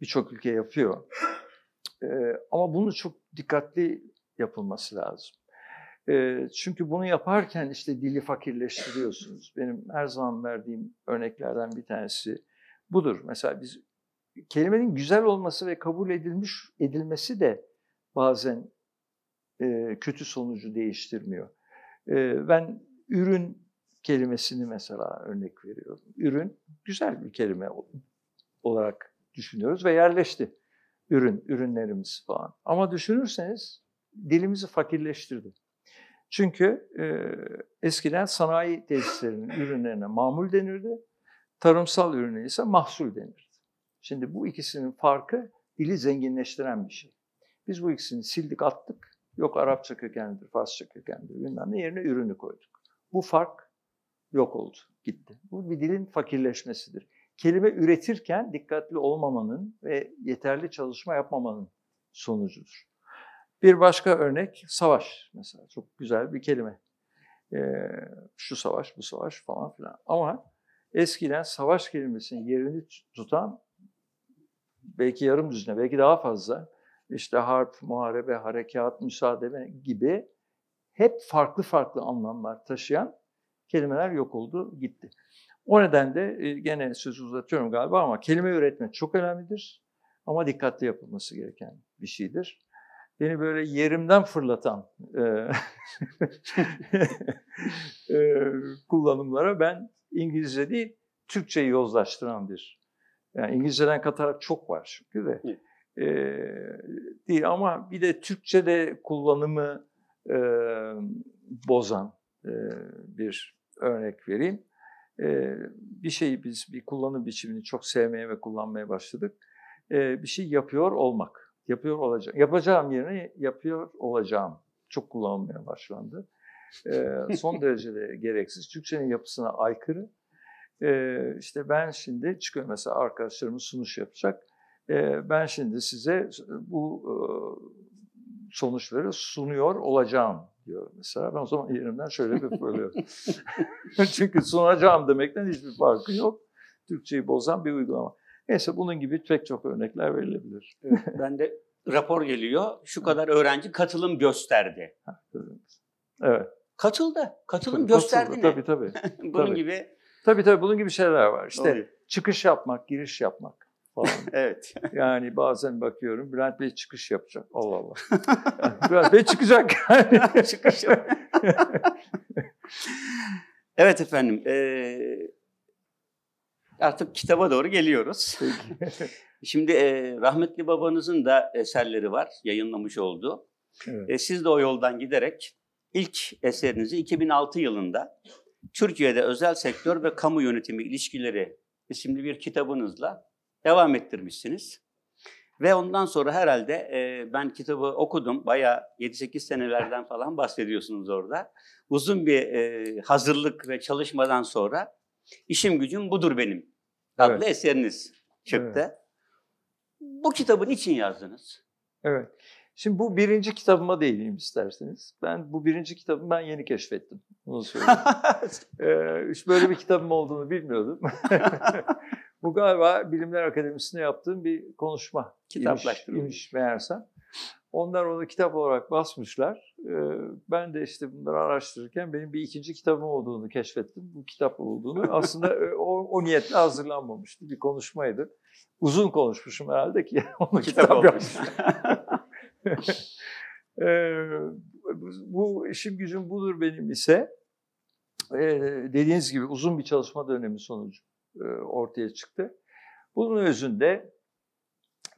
birçok ülke yapıyor. Ee, ama bunu çok dikkatli yapılması lazım. Ee, çünkü bunu yaparken işte dili fakirleştiriyorsunuz. Benim her zaman verdiğim örneklerden bir tanesi budur. Mesela biz kelimenin güzel olması ve kabul edilmiş edilmesi de bazen e, kötü sonucu değiştirmiyor. E, ben ürün kelimesini mesela örnek veriyorum. Ürün güzel bir kelime olarak düşünüyoruz ve yerleşti. Ürün, ürünlerimiz falan. Ama düşünürseniz dilimizi fakirleştirdi. Çünkü e, eskiden sanayi tesislerinin ürünlerine mamul denirdi. Tarımsal ürüne ise mahsul denirdi. Şimdi bu ikisinin farkı dili zenginleştiren bir şey. Biz bu ikisini sildik attık. Yok Arapça kökenlidir, Farsça kökenlidir bilmem ne yerine ürünü koyduk. Bu fark yok oldu, gitti. Bu bir dilin fakirleşmesidir. Kelime üretirken dikkatli olmamanın ve yeterli çalışma yapmamanın sonucudur. Bir başka örnek savaş mesela. Çok güzel bir kelime. Ee, şu savaş, bu savaş falan filan. Ama eskiden savaş kelimesinin yerini tutan belki yarım düzine, belki daha fazla işte harp, muharebe, harekat, müsaade gibi hep farklı farklı anlamlar taşıyan kelimeler yok oldu, gitti. O nedenle e, gene sözü uzatıyorum galiba ama kelime üretmek çok önemlidir. Ama dikkatli yapılması gereken bir şeydir. Beni böyle yerimden fırlatan e, e, kullanımlara ben İngilizce değil, Türkçeyi yozlaştıran bir yani İngilizceden katarak çok var çünkü de. E, değil ama bir de Türkçe'de kullanımı e, bozan e, bir örnek vereyim. E, bir şeyi biz bir kullanım biçimini çok sevmeye ve kullanmaya başladık. E, bir şey yapıyor olmak. Yapıyor olacağım. Yapacağım yerine yapıyor olacağım. Çok kullanılmaya başlandı. E, son derecede gereksiz. Türkçenin yapısına aykırı e, işte ben şimdi çıkıyor mesela arkadaşlarımız sunuş yapacak. E, ben şimdi size bu e, sonuçları sunuyor olacağım diyor mesela. Ben o zaman yerimden şöyle bir fırlıyorum. Çünkü sunacağım demekten hiçbir farkı yok. Türkçeyi bozan bir uygulama. Neyse bunun gibi pek çok örnekler verilebilir. Evet, ben de rapor geliyor. Şu kadar öğrenci katılım gösterdi. Evet. Katıldı. Katılım tabii, gösterdi katıldı. ne? Tabii tabii. Bunun tabii. gibi Tabii tabii bunun gibi şeyler var. İşte Oluyor. çıkış yapmak, giriş yapmak falan. evet. Yani bazen bakıyorum Bülent Bey çıkış yapacak. Allah Allah. Yani Bülent Bey çıkacak çıkış yap- evet efendim. Ee, artık kitaba doğru geliyoruz. Şimdi e, rahmetli babanızın da eserleri var. Yayınlamış oldu. Evet. E, siz de o yoldan giderek ilk eserinizi 2006 yılında Türkiye'de özel sektör ve kamu yönetimi ilişkileri isimli bir kitabınızla devam ettirmişsiniz. Ve ondan sonra herhalde e, ben kitabı okudum. Bayağı 7-8 senelerden falan bahsediyorsunuz orada. Uzun bir e, hazırlık ve çalışmadan sonra işim gücüm budur benim adlı Evet. eseriniz çıktı. Bu kitabı niçin yazdınız? Evet. Şimdi bu birinci kitabıma değineyim isterseniz. Ben bu birinci kitabımı ben yeni keşfettim. Onu söyleyeyim. Ee, hiç böyle bir kitabım olduğunu bilmiyordum. bu galiba Bilimler Akademisi'nde yaptığım bir konuşma. Kitaplaştırılmış. imiş, meğersem. Onlar onu kitap olarak basmışlar. Ee, ben de işte bunları araştırırken benim bir ikinci kitabım olduğunu keşfettim. Bu kitap olduğunu. Aslında e, o, o niyetle hazırlanmamıştı. Bir konuşmaydı. Uzun konuşmuşum herhalde ki onu Kitap kitap, olmuş. yapmışım. Ee, bu işim gücüm budur benim ise e, dediğiniz gibi uzun bir çalışma dönemi sonucu ortaya çıktı. Bunun özünde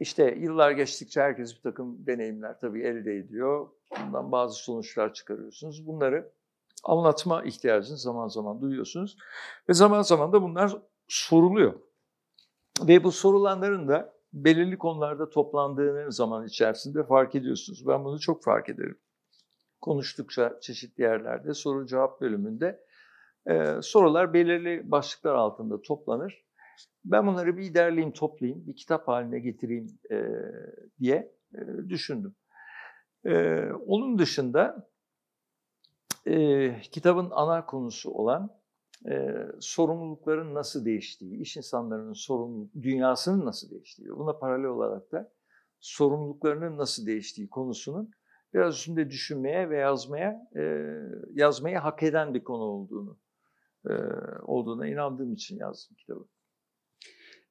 işte yıllar geçtikçe herkes bir takım deneyimler tabii elde ediyor. Bundan bazı sonuçlar çıkarıyorsunuz. Bunları anlatma ihtiyacını zaman zaman duyuyorsunuz. Ve zaman zaman da bunlar soruluyor. Ve bu sorulanların da belirli konularda toplandığını zaman içerisinde fark ediyorsunuz. Ben bunu çok fark ederim. Konuştukça çeşitli yerlerde soru cevap bölümünde e, sorular belirli başlıklar altında toplanır. Ben bunları bir derleyeyim, toplayayım, bir kitap haline getireyim e, diye e, düşündüm. E, onun dışında e, kitabın ana konusu olan e, sorumlulukların nasıl değiştiği, iş insanlarının sorumluluk, dünyasının nasıl değiştiği, buna paralel olarak da sorumluluklarının nasıl değiştiği konusunun biraz üstünde düşünmeye ve yazmaya e, yazmayı hak eden bir konu olduğunu olduğuna inandığım için yazdım kitabı.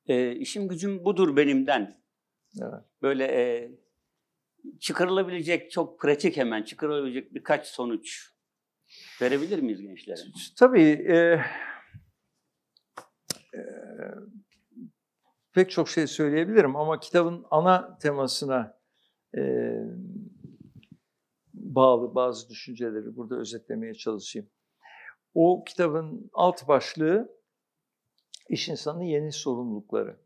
E, işim gücüm budur benimden. Evet. Böyle e, çıkarılabilecek çok pratik hemen çıkarılabilecek birkaç sonuç verebilir miyiz gençlere? Tabii e, e, pek çok şey söyleyebilirim ama kitabın ana temasına e, bağlı bazı düşünceleri burada özetlemeye çalışayım. O kitabın alt başlığı iş insanının yeni sorumlulukları.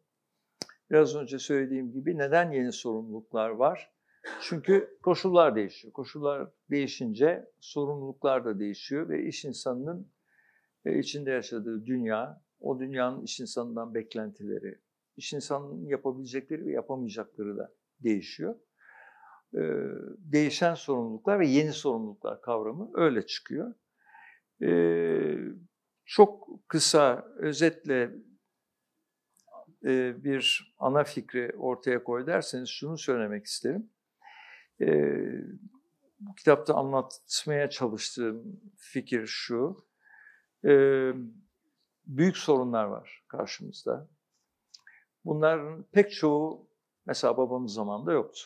Biraz önce söylediğim gibi neden yeni sorumluluklar var? Çünkü koşullar değişiyor. Koşullar değişince sorumluluklar da değişiyor ve iş insanının e, içinde yaşadığı dünya, o dünyanın iş insanından beklentileri, iş insanının yapabilecekleri ve yapamayacakları da değişiyor. Ee, değişen sorumluluklar ve yeni sorumluluklar kavramı öyle çıkıyor. Ee, çok kısa, özetle e, bir ana fikri ortaya koy derseniz şunu söylemek isterim. Ee, bu kitapta anlatmaya çalıştığım fikir şu. Ee, büyük sorunlar var karşımızda. Bunların pek çoğu mesela babamız zamanında yoktu.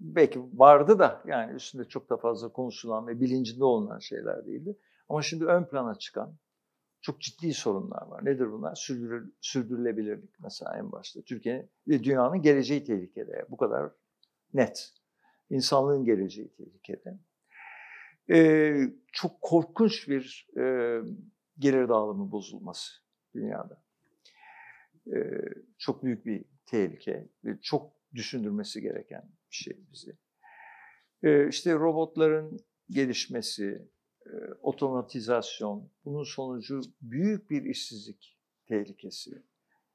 Belki vardı da yani üstünde çok da fazla konuşulan ve bilincinde olunan şeyler değildi. Ama şimdi ön plana çıkan çok ciddi sorunlar var. Nedir bunlar? Sürdürül, sürdürülebilirlik mesela en başta. Türkiye ve dünyanın geleceği tehlikede. Bu kadar net. İnsanlığın geleceği tehlikede. Ee, çok korkunç bir e, gelir dağılımı bozulması dünyada. Ee, çok büyük bir tehlike çok düşündürmesi gereken bir şey bizi. Ee, işte robotların gelişmesi, otomatizasyon, bunun sonucu büyük bir işsizlik tehlikesi.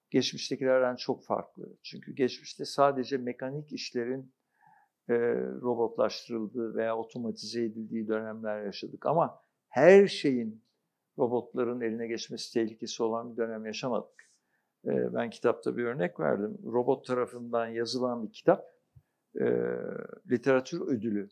Geçmiştekilerden çok farklı. Çünkü geçmişte sadece mekanik işlerin e, robotlaştırıldığı veya otomatize edildiği dönemler yaşadık. Ama her şeyin robotların eline geçmesi tehlikesi olan bir dönem yaşamadık. E, ben kitapta bir örnek verdim. Robot tarafından yazılan bir kitap e, literatür ödülü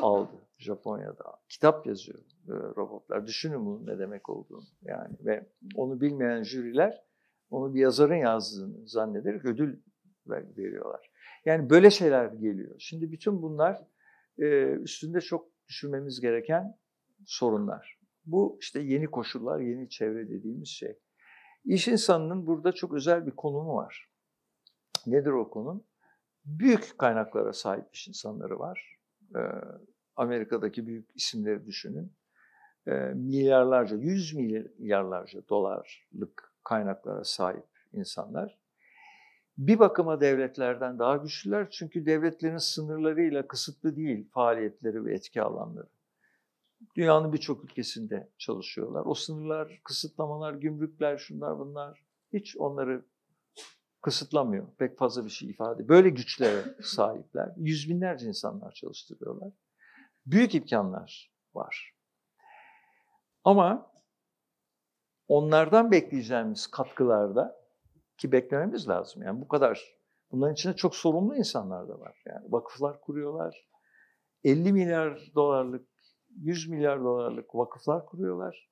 aldı Japonya'da. Kitap yazıyor e, robotlar. Düşünün bunun ne demek olduğunu. Yani ve onu bilmeyen jüriler onu bir yazarın yazdığını zannederek ödül ver- veriyorlar. Yani böyle şeyler geliyor. Şimdi bütün bunlar e, üstünde çok düşünmemiz gereken sorunlar. Bu işte yeni koşullar, yeni çevre dediğimiz şey. İş insanının burada çok özel bir konumu var. Nedir o konum? Büyük kaynaklara sahip iş insanları var. Ee, Amerika'daki büyük isimleri düşünün. Ee, milyarlarca, yüz milyarlarca dolarlık kaynaklara sahip insanlar. bir bakıma devletlerden daha güçlüler. Çünkü devletlerin sınırlarıyla kısıtlı değil faaliyetleri ve etki alanları. Dünyanın birçok ülkesinde çalışıyorlar. O sınırlar, kısıtlamalar, gümrükler, şunlar bunlar hiç onları kısıtlamıyor. Pek fazla bir şey ifade. Böyle güçlere sahipler. Yüz binlerce insanlar çalıştırıyorlar. Büyük imkanlar var. Ama onlardan bekleyeceğimiz katkılarda ki beklememiz lazım. Yani bu kadar. Bunların içinde çok sorumlu insanlar da var. Yani vakıflar kuruyorlar. 50 milyar dolarlık, 100 milyar dolarlık vakıflar kuruyorlar.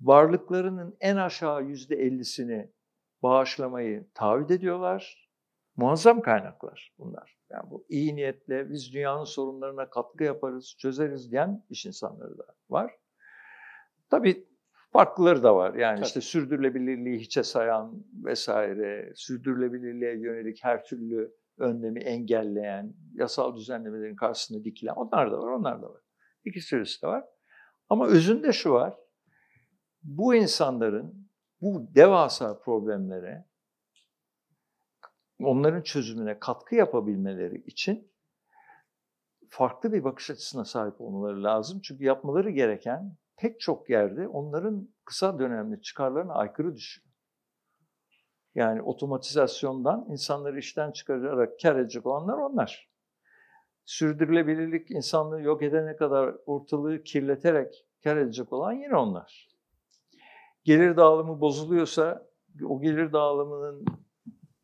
Varlıklarının en aşağı yüzde 50'sini bağışlamayı taahhüt ediyorlar. Muazzam kaynaklar bunlar. Yani bu iyi niyetle biz dünyanın sorunlarına katkı yaparız, çözeriz diyen iş insanları da var. Tabii farklıları da var. Yani Tabii. işte sürdürülebilirliği hiçe sayan vesaire, sürdürülebilirliğe yönelik her türlü önlemi engelleyen, yasal düzenlemelerin karşısında dikilen onlar da var, onlar da var. İki sürüsü de var. Ama özünde şu var. Bu insanların bu devasa problemlere onların çözümüne katkı yapabilmeleri için farklı bir bakış açısına sahip olmaları lazım. Çünkü yapmaları gereken pek çok yerde onların kısa dönemli çıkarlarına aykırı düşüyor. Yani otomatizasyondan insanları işten çıkararak kar edecek olanlar onlar. Sürdürülebilirlik insanlığı yok edene kadar ortalığı kirleterek kar edecek olan yine onlar. Gelir dağılımı bozuluyorsa o gelir dağılımının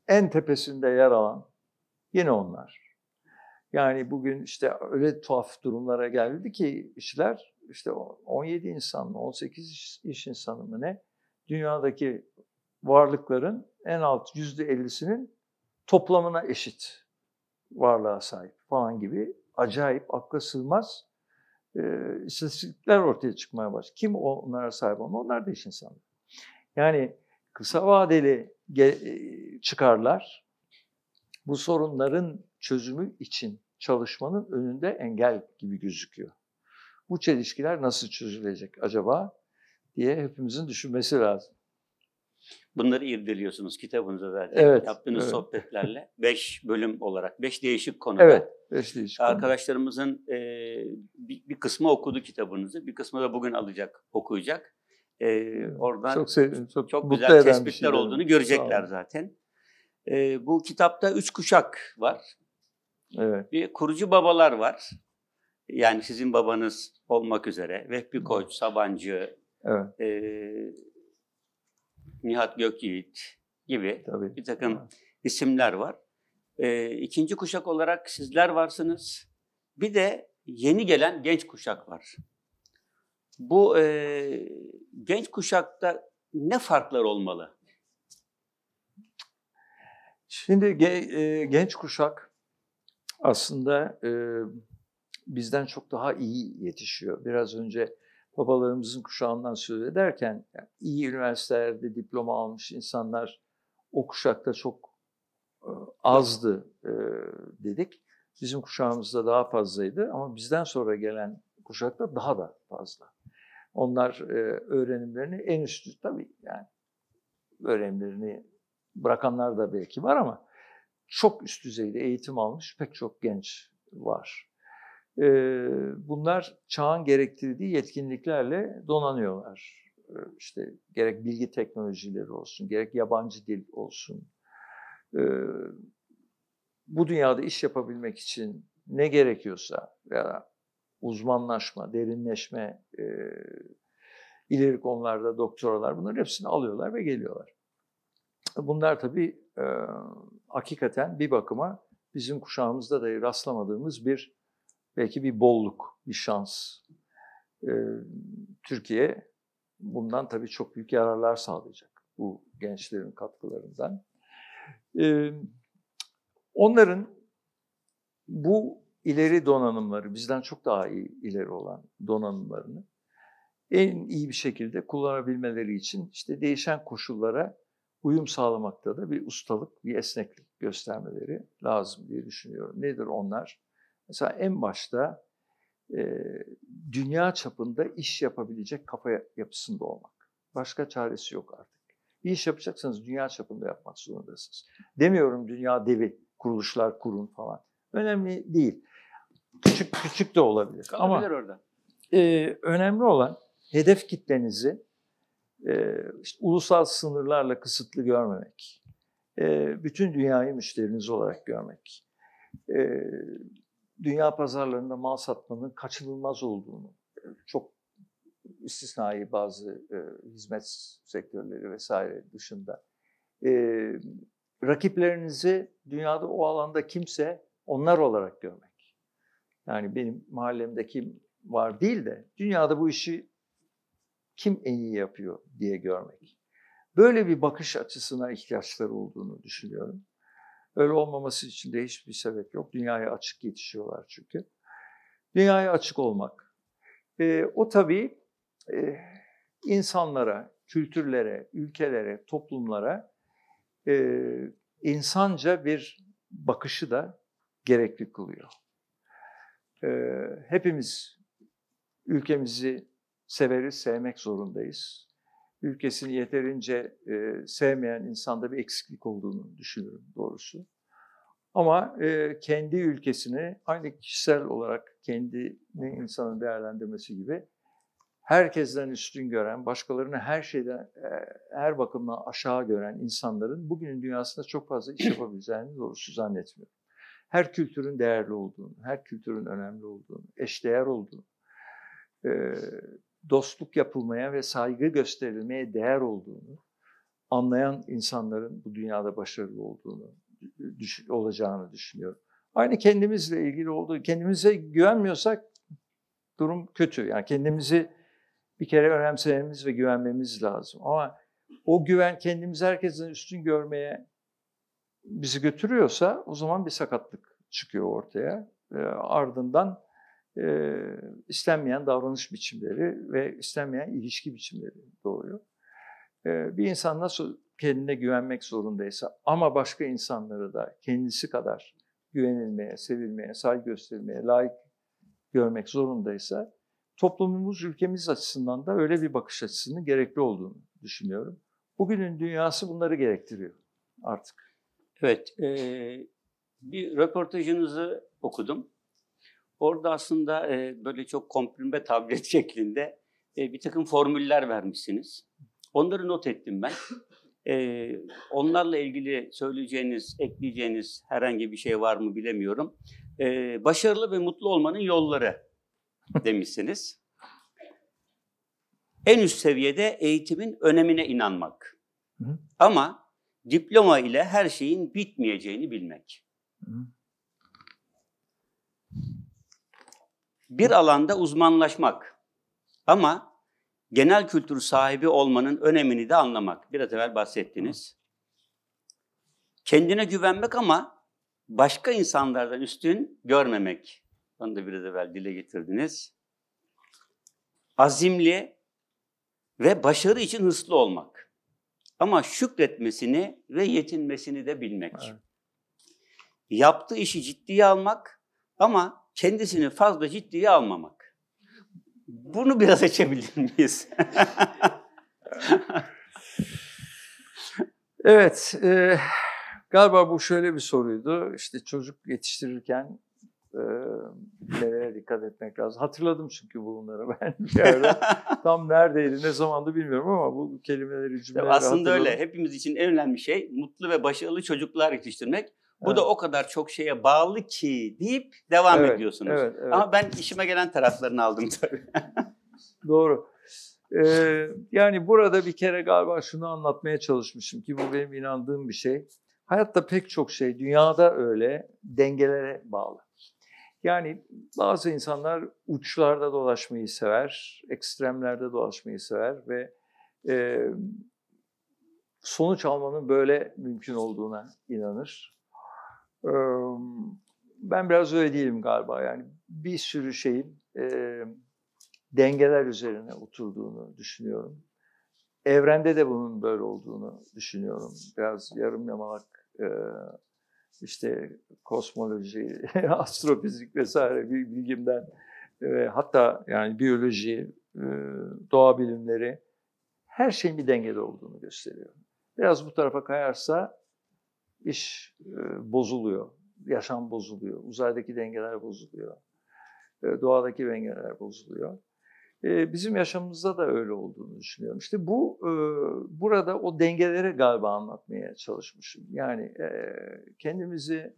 en tepesinde yer alan yine onlar. Yani bugün işte öyle tuhaf durumlara geldi ki işler işte 17 insan mı 18 iş, iş insanı mı ne dünyadaki varlıkların en alt yüzde 50'sinin toplamına eşit varlığa sahip falan gibi acayip akla sığmaz e, istatistikler ortaya çıkmaya başladı. Kim onlara sahip olma? Onlar da iş insanları. Yani kısa vadeli çıkarlar bu sorunların çözümü için çalışmanın önünde engel gibi gözüküyor. Bu çelişkiler nasıl çözülecek acaba diye hepimizin düşünmesi lazım. Bunları irdeliyorsunuz kitabınızda zaten. Evet, Yaptığınız evet. sohbetlerle. Beş bölüm olarak, beş değişik konuda. Evet, iş konu. Arkadaşlarımızın e, bir, bir kısmı okudu kitabınızı, bir kısmı da bugün alacak, okuyacak. E, oradan çok sevdim, çok, çok güzel tespitler şeyler. olduğunu görecekler zaten. E, bu kitapta üç kuşak var. Evet, Bir kurucu babalar var. Yani sizin babanız olmak üzere. Vehbi Koç, Sabancı, evet, e, Nihat Gökyiğit gibi tabii. bir takım isimler var. E, ikinci kuşak olarak sizler varsınız. Bir de yeni gelen genç kuşak var. Bu e, genç kuşakta ne farklar olmalı? Şimdi ge- e, genç kuşak aslında e, bizden çok daha iyi yetişiyor. Biraz önce babalarımızın kuşağından söz ederken yani iyi üniversitelerde diploma almış insanlar o kuşakta çok e, azdı e, dedik. Bizim kuşağımızda daha fazlaydı ama bizden sonra gelen kuşakta daha da fazla. Onlar e, öğrenimlerini en üstü tabii yani öğrenimlerini bırakanlar da belki var ama çok üst düzeyde eğitim almış pek çok genç var. Ee, bunlar çağın gerektirdiği yetkinliklerle donanıyorlar. Ee, işte gerek bilgi teknolojileri olsun, gerek yabancı dil olsun. Ee, bu dünyada iş yapabilmek için ne gerekiyorsa ya uzmanlaşma, derinleşme, e, ileri konularda doktoralar bunların hepsini alıyorlar ve geliyorlar. Bunlar tabii e, hakikaten bir bakıma bizim kuşağımızda da rastlamadığımız bir belki bir bolluk, bir şans. E, Türkiye bundan tabii çok büyük yararlar sağlayacak bu gençlerin katkılarından. E, onların bu ileri donanımları, bizden çok daha iyi ileri olan donanımlarını en iyi bir şekilde kullanabilmeleri için işte değişen koşullara uyum sağlamakta da bir ustalık, bir esneklik göstermeleri lazım diye düşünüyorum. Nedir onlar? Mesela en başta e, dünya çapında iş yapabilecek kafa yapısında olmak. Başka çaresi yok artık. Bir iş yapacaksanız dünya çapında yapmak zorundasınız. Demiyorum dünya devi, kuruluşlar kurun falan. Önemli değil. Küçük küçük de olabilir. Kalabilir Ama orada. e, önemli olan hedef kitlenizi e, işte, ulusal sınırlarla kısıtlı görmemek. E, bütün dünyayı müşteriniz olarak görmek. E, dünya pazarlarında mal satmanın kaçınılmaz olduğunu, çok istisnai bazı e, hizmet sektörleri vesaire dışında. E, rakiplerinizi dünyada o alanda kimse onlar olarak görmek. Yani benim mahallemde kim var değil de dünyada bu işi kim en iyi yapıyor diye görmek. Böyle bir bakış açısına ihtiyaçları olduğunu düşünüyorum. Öyle olmaması için de hiçbir sebep yok. Dünyaya açık yetişiyorlar çünkü. Dünyaya açık olmak. E, o tabii e, insanlara, kültürlere, ülkelere, toplumlara e, insanca bir bakışı da gerekli kılıyor. E, hepimiz ülkemizi severiz, sevmek zorundayız. Ülkesini yeterince e, sevmeyen insanda bir eksiklik olduğunu düşünüyorum doğrusu. Ama e, kendi ülkesini aynı kişisel olarak kendini insanın değerlendirmesi gibi herkesten üstün gören, başkalarını her şeyden, e, her bakımdan aşağı gören insanların bugünün dünyasında çok fazla iş yapabileceğini doğrusu zannetmiyorum. Her kültürün değerli olduğunu, her kültürün önemli olduğunu, eşdeğer olduğunu, e, dostluk yapılmaya ve saygı gösterilmeye değer olduğunu anlayan insanların bu dünyada başarılı olduğunu düş- olacağını düşünüyorum. Aynı kendimizle ilgili olduğu, kendimize güvenmiyorsak durum kötü. Yani kendimizi bir kere önemsememiz ve güvenmemiz lazım. Ama o güven kendimizi herkesten üstün görmeye bizi götürüyorsa o zaman bir sakatlık çıkıyor ortaya. E, ardından e, istenmeyen davranış biçimleri ve istenmeyen ilişki biçimleri doğuyor. E, bir insan nasıl kendine güvenmek zorundaysa ama başka insanları da kendisi kadar güvenilmeye, sevilmeye, saygı gösterilmeye layık görmek zorundaysa toplumumuz, ülkemiz açısından da öyle bir bakış açısının gerekli olduğunu düşünüyorum. Bugünün dünyası bunları gerektiriyor artık. Evet, e, bir röportajınızı okudum. Orada aslında e, böyle çok komprime tablet şeklinde e, bir takım formüller vermişsiniz. Onları not ettim ben. E, onlarla ilgili söyleyeceğiniz, ekleyeceğiniz herhangi bir şey var mı bilemiyorum. E, başarılı ve mutlu olmanın yolları demişsiniz. En üst seviyede eğitimin önemine inanmak. Hı. Ama diploma ile her şeyin bitmeyeceğini bilmek. Bir alanda uzmanlaşmak ama genel kültür sahibi olmanın önemini de anlamak. Biraz evvel bahsettiniz. Kendine güvenmek ama başka insanlardan üstün görmemek. Onu da biraz evvel dile getirdiniz. Azimli ve başarı için hırslı olmak. Ama şükretmesini ve yetinmesini de bilmek. Evet. Yaptığı işi ciddiye almak ama kendisini fazla ciddiye almamak. Bunu biraz açabilir miyiz? Evet, e, galiba bu şöyle bir soruydu. İşte çocuk yetiştirirken e, nelere dikkat etmek lazım. Hatırladım çünkü bunları ben ara. Tam neredeydi, ne zamandı bilmiyorum ama bu kelimeleri, cümleleri Aslında hatırladım. öyle. Hepimiz için en önemli şey mutlu ve başarılı çocuklar yetiştirmek. Bu Evet. da o kadar çok şeye bağlı ki deyip devam Evet, ediyorsunuz. Evet, evet. Ama ben işime gelen taraflarını aldım tabii. Doğru. Ee, yani burada bir kere galiba şunu anlatmaya çalışmışım ki bu benim inandığım bir şey. Hayatta pek çok şey, dünyada öyle, dengelere bağlı. Yani bazı insanlar uçlarda dolaşmayı sever, ekstremlerde dolaşmayı sever ve e, sonuç almanın böyle mümkün olduğuna inanır. Ee, ben biraz öyle değilim galiba. Yani bir sürü şeyin e, dengeler üzerine oturduğunu düşünüyorum. Evrende de bunun böyle olduğunu düşünüyorum. Biraz yarım yamalak e, işte kosmoloji, astrofizik vesaire bir bilgimden ve hatta yani biyoloji, e, doğa bilimleri her şeyin bir dengede olduğunu gösteriyor. biraz bu tarafa kayarsa iş e, bozuluyor. Yaşam bozuluyor. Uzaydaki dengeler bozuluyor. E, doğadaki dengeler bozuluyor. Bizim yaşamımızda da öyle olduğunu düşünüyorum. İşte bu burada o dengeleri galiba anlatmaya çalışmışım. Yani kendimizi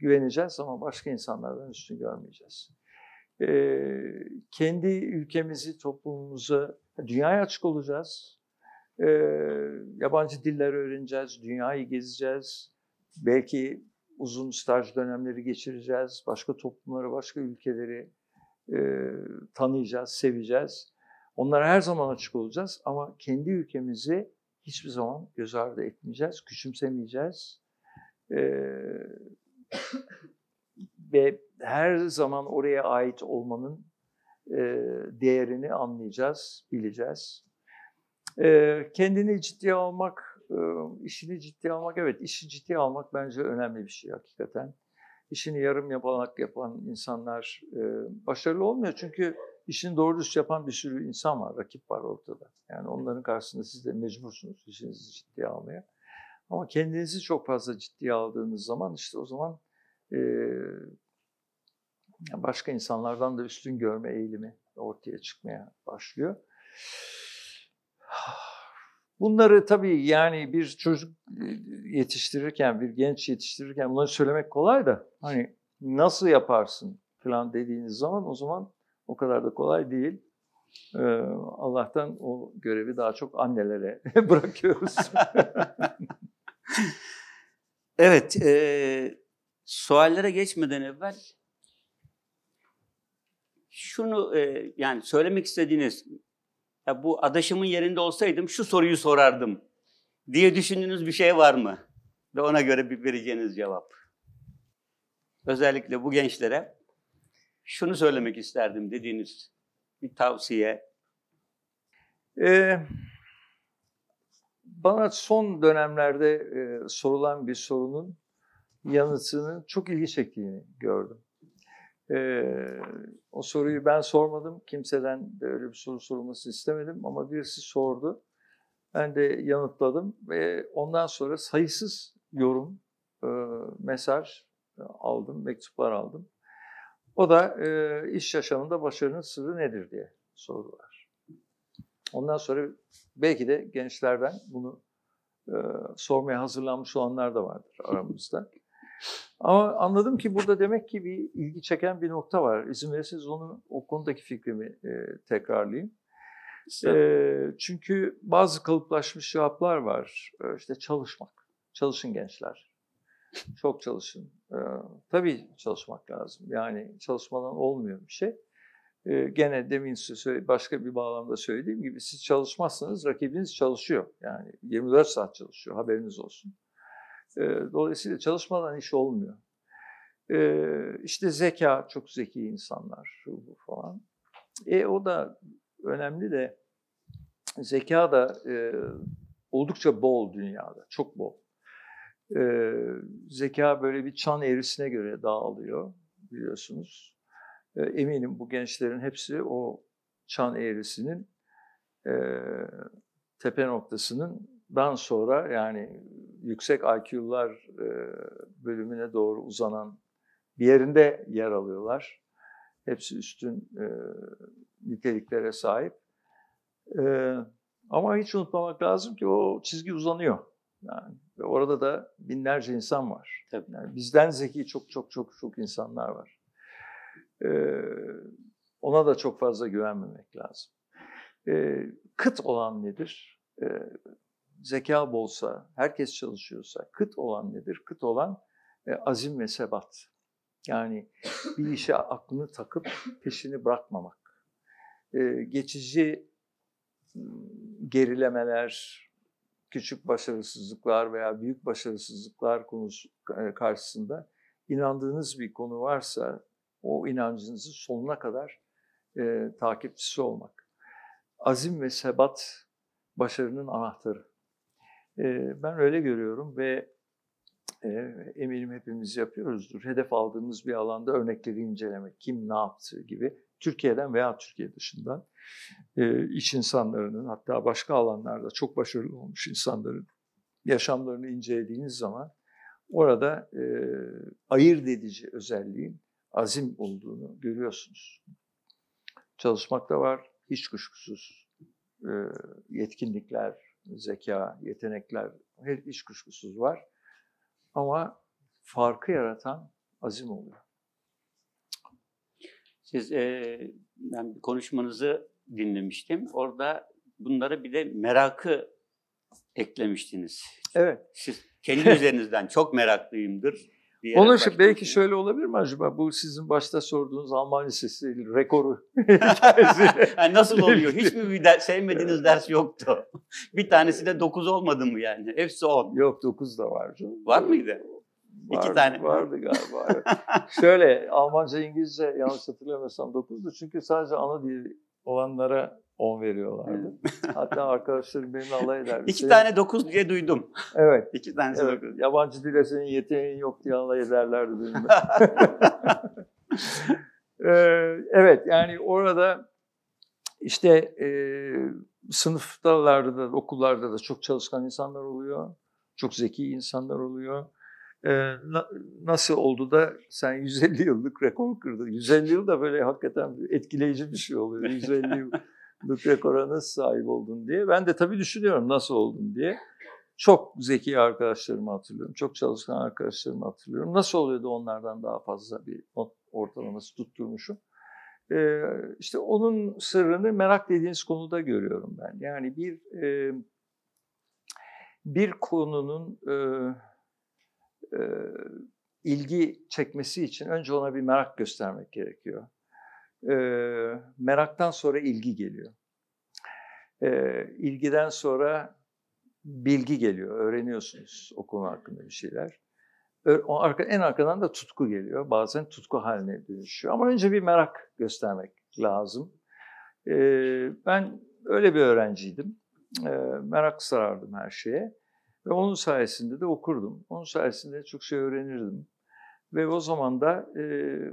güveneceğiz ama başka insanlardan üstün görmeyeceğiz. Kendi ülkemizi, toplumumuzu, dünyaya açık olacağız. Yabancı diller öğreneceğiz, dünyayı gezeceğiz. Belki uzun staj dönemleri geçireceğiz. Başka toplumları, başka ülkeleri e, tanıyacağız, seveceğiz. Onlara her zaman açık olacağız ama kendi ülkemizi hiçbir zaman göz ardı etmeyeceğiz, küçümsemeyeceğiz. E, ve her zaman oraya ait olmanın e, değerini anlayacağız, bileceğiz. E, kendini ciddiye almak, e, işini ciddiye almak, evet işi ciddiye almak bence önemli bir şey hakikaten. İşini yarım yapalak yapan insanlar e, başarılı olmuyor çünkü işini doğru düz yapan bir sürü insan var, rakip var ortada. Yani onların karşısında siz de mecbursunuz işinizi ciddiye almaya. Ama kendinizi çok fazla ciddiye aldığınız zaman işte o zaman e, başka insanlardan da üstün görme eğilimi ortaya çıkmaya başlıyor. Bunları tabii yani bir çocuk yetiştirirken, bir genç yetiştirirken bunları söylemek kolay da hani nasıl yaparsın falan dediğiniz zaman o zaman o kadar da kolay değil. Ee, Allah'tan o görevi daha çok annelere bırakıyoruz. evet, e, suallere geçmeden evvel şunu e, yani söylemek istediğiniz ya bu adaşımın yerinde olsaydım şu soruyu sorardım diye düşündüğünüz bir şey var mı? Ve ona göre bir vereceğiniz cevap. Özellikle bu gençlere şunu söylemek isterdim dediğiniz bir tavsiye. Ee, bana son dönemlerde e, sorulan bir sorunun yanıtının çok ilgi çektiğini gördüm. Ee, o soruyu ben sormadım. Kimseden de öyle bir soru sorulması istemedim ama birisi sordu. Ben de yanıtladım ve ondan sonra sayısız yorum, e, mesaj aldım, mektuplar aldım. O da e, iş yaşamında başarının sırrı nedir diye sordular. Ondan sonra belki de gençlerden bunu e, sormaya hazırlanmış olanlar da vardır aramızda. Ama anladım ki burada demek ki bir ilgi çeken bir nokta var. İzin verirseniz onu o konudaki fikrimi e, tekrarlayayım. E, çünkü bazı kalıplaşmış cevaplar var. E, işte çalışmak. Çalışın gençler. Çok çalışın. E, tabii çalışmak lazım. Yani çalışmadan olmuyor bir şey. E, gene demin size başka bir bağlamda söylediğim gibi siz çalışmazsanız rakibiniz çalışıyor. Yani 24 saat çalışıyor. Haberiniz olsun. Dolayısıyla çalışmadan iş olmuyor. İşte zeka, çok zeki insanlar, şu bu falan. E o da önemli de zeka da e, oldukça bol dünyada, çok bol. E, zeka böyle bir çan eğrisine göre dağılıyor biliyorsunuz. E, eminim bu gençlerin hepsi o çan eğrisinin e, tepe noktasının dan sonra yani yüksek IQ'lar e, bölümüne doğru uzanan bir yerinde yer alıyorlar. Hepsi üstün e, niteliklere sahip. E, ama hiç unutmamak lazım ki o çizgi uzanıyor. Yani ve orada da binlerce insan var. Tabii. Yani bizden zeki çok çok çok çok insanlar var. Ee, ona da çok fazla güvenmemek lazım. Ee, kıt olan nedir? Ee, zeka bolsa, herkes çalışıyorsa, kıt olan nedir? Kıt olan e, azim ve sebat. Yani bir işe aklını takıp peşini bırakmamak. E, geçici gerilemeler, küçük başarısızlıklar veya büyük başarısızlıklar konusu e, karşısında inandığınız bir konu varsa o inancınızı sonuna kadar e, takipçisi olmak. Azim ve sebat başarının anahtarı. Ben öyle görüyorum ve eminim hepimiz yapıyoruzdur. Hedef aldığımız bir alanda örnekleri incelemek, kim ne yaptı gibi Türkiye'den veya Türkiye dışından iş insanlarının hatta başka alanlarda çok başarılı olmuş insanların yaşamlarını incelediğiniz zaman orada e, ayırt edici özelliğin azim olduğunu görüyorsunuz. Çalışmak da var, hiç kuşkusuz. Yetkinlikler, zeka, yetenekler hiç kuşkusuz var. Ama farkı yaratan azim oluyor. Siz e, ben konuşmanızı dinlemiştim. Orada bunlara bir de merakı eklemiştiniz. Evet. Siz kendi üzerinizden çok meraklıyımdır. Diyerek Onun için belki başlamışsınız. şöyle olabilir mi acaba? Bu sizin başta sorduğunuz Alman Lisesi rekoru. Yani nasıl oluyor? Hiç mi bir ders, sevmediğiniz ders yoktu? Bir tanesi de 9 olmadı mı yani? Hepsi 10. Yok 9 da var. canım. Var mıydı? İki Vardı, tane. Vardı galiba. Şöyle Almanca, İngilizce yanlış hatırlamıyorsam 9'du. Çünkü sadece ana dili olanlara 10 veriyorlardı. Hatta arkadaşlarım benimle alay ederdi. İki Senin- tane 9 diye duydum. Evet. İki tanesi evet. 9. Yabancı dile senin yeteneğin yok diye alay ederlerdi benimle. Ee, evet yani orada işte e, sınıftalarda da okullarda da çok çalışkan insanlar oluyor. Çok zeki insanlar oluyor. Ee, na- nasıl oldu da sen 150 yıllık rekor kırdın? 150 yıl da böyle hakikaten etkileyici bir şey oluyor. 150 yıllık rekora nasıl sahip oldun diye. Ben de tabii düşünüyorum nasıl oldum diye. Çok zeki arkadaşlarımı hatırlıyorum. Çok çalışkan arkadaşlarımı hatırlıyorum. Nasıl oluyordu onlardan daha fazla bir ortalaması tutturmuşum. Ee, işte onun sırrını merak dediğiniz konuda görüyorum ben. Yani bir e, bir konunun e, e, ilgi çekmesi için önce ona bir merak göstermek gerekiyor. E, meraktan sonra ilgi geliyor. E, ilgiden sonra bilgi geliyor, öğreniyorsunuz o konu hakkında bir şeyler. O arka, en arkadan da tutku geliyor. Bazen tutku haline dönüşüyor. Ama önce bir merak göstermek lazım. Ee, ben öyle bir öğrenciydim. Ee, merak sarardım her şeye. Ve onun sayesinde de okurdum. Onun sayesinde çok şey öğrenirdim. Ve o zaman da e,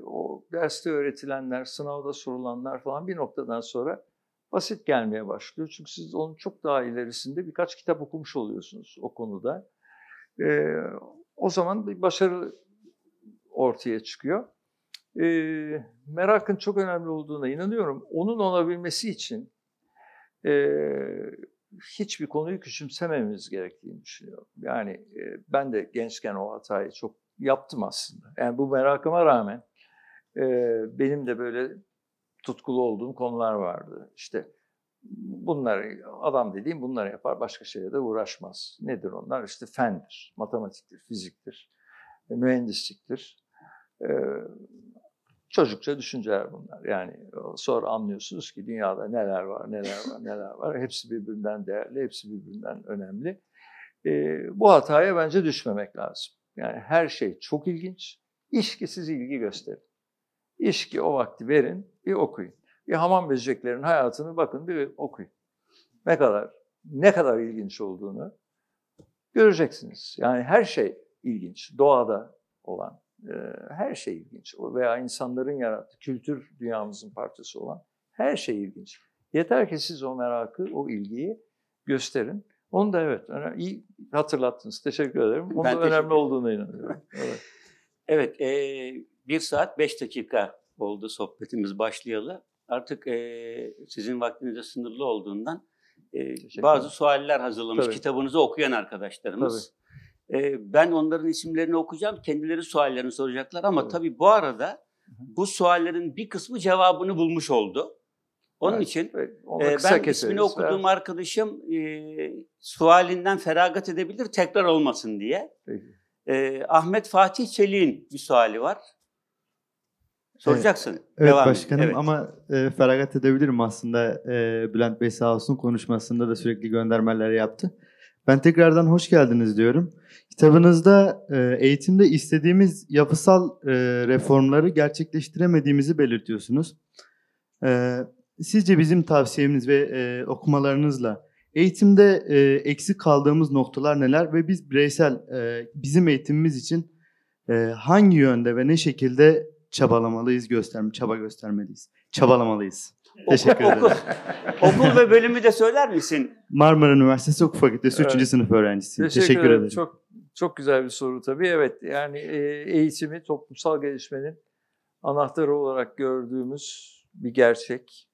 o derste öğretilenler, sınavda sorulanlar falan bir noktadan sonra basit gelmeye başlıyor. Çünkü siz onun çok daha ilerisinde birkaç kitap okumuş oluyorsunuz o konuda. Ee, o zaman bir başarı ortaya çıkıyor. Ee, merakın çok önemli olduğuna inanıyorum. Onun olabilmesi için e, hiçbir konuyu küçümsememiz gerektiğini düşünüyorum. Yani e, ben de gençken o hatayı çok yaptım aslında. Yani bu merakıma rağmen e, benim de böyle tutkulu olduğum konular vardı. İşte bunları adam dediğim bunları yapar başka şeye de uğraşmaz. Nedir onlar? İşte fendir, matematiktir, fiziktir, e, mühendisliktir. E, çocukça düşünceler bunlar. Yani sonra anlıyorsunuz ki dünyada neler var, neler var, neler var. Hepsi birbirinden değerli, hepsi birbirinden önemli. E, bu hataya bence düşmemek lazım. Yani her şey çok ilginç. İş ki siz ilgi gösterin. İş ki o vakti verin, bir okuyun. Bir hamam böceklerin hayatını bakın bir okuyun. Ne kadar ne kadar ilginç olduğunu göreceksiniz. Yani her şey ilginç. Doğada olan e, her şey ilginç. Veya insanların yarattığı kültür dünyamızın parçası olan her şey ilginç. Yeter ki siz o merakı, o ilgiyi gösterin. Onu da evet, iyi hatırlattınız. Teşekkür ederim. Onun Ben da önemli ederim. olduğuna inanıyorum. Evet. Evet, e, bir saat beş dakika oldu sohbetimiz başlayalı. Artık e, sizin vaktiniz de sınırlı olduğundan e, bazı sualler hazırlamış Tabii. kitabınızı okuyan arkadaşlarımız. E, ben onların isimlerini okuyacağım, kendileri suallerini soracaklar ama Tabii. tabii bu arada bu suallerin bir kısmı cevabını bulmuş oldu. Onun Evet, için evet. E, ben ismini okuduğum arkadaşım e, sualinden feragat edebilir tekrar olmasın diye. Peki. E, Ahmet Fatih Çelik'in bir suali var. Soracaksın. Evet Devam başkanım Evet. ama e, feragat edebilirim aslında. E, Bülent Bey sağ olsun konuşmasında da sürekli göndermeler yaptı. Ben tekrardan hoş geldiniz diyorum. Kitabınızda e, eğitimde istediğimiz yapısal e, reformları gerçekleştiremediğimizi belirtiyorsunuz. E, sizce bizim tavsiyemiz ve e, okumalarınızla eğitimde e, eksik kaldığımız noktalar neler ve biz bireysel e, bizim eğitimimiz için e, hangi yönde ve ne şekilde çabalamalıyız, gösterme, çaba göstermeliyiz, çabalamalıyız. Teşekkür Okul, ederim. okul ve bölümü de söyler misin? Marmara Üniversitesi Hukuk Fakültesi Evet. 3. sınıf öğrencisiyim. Teşekkür, Teşekkür, ederim. ederim. Çok çok güzel bir soru tabii. Evet yani e, eğitimi toplumsal gelişmenin anahtarı olarak gördüğümüz bir gerçek.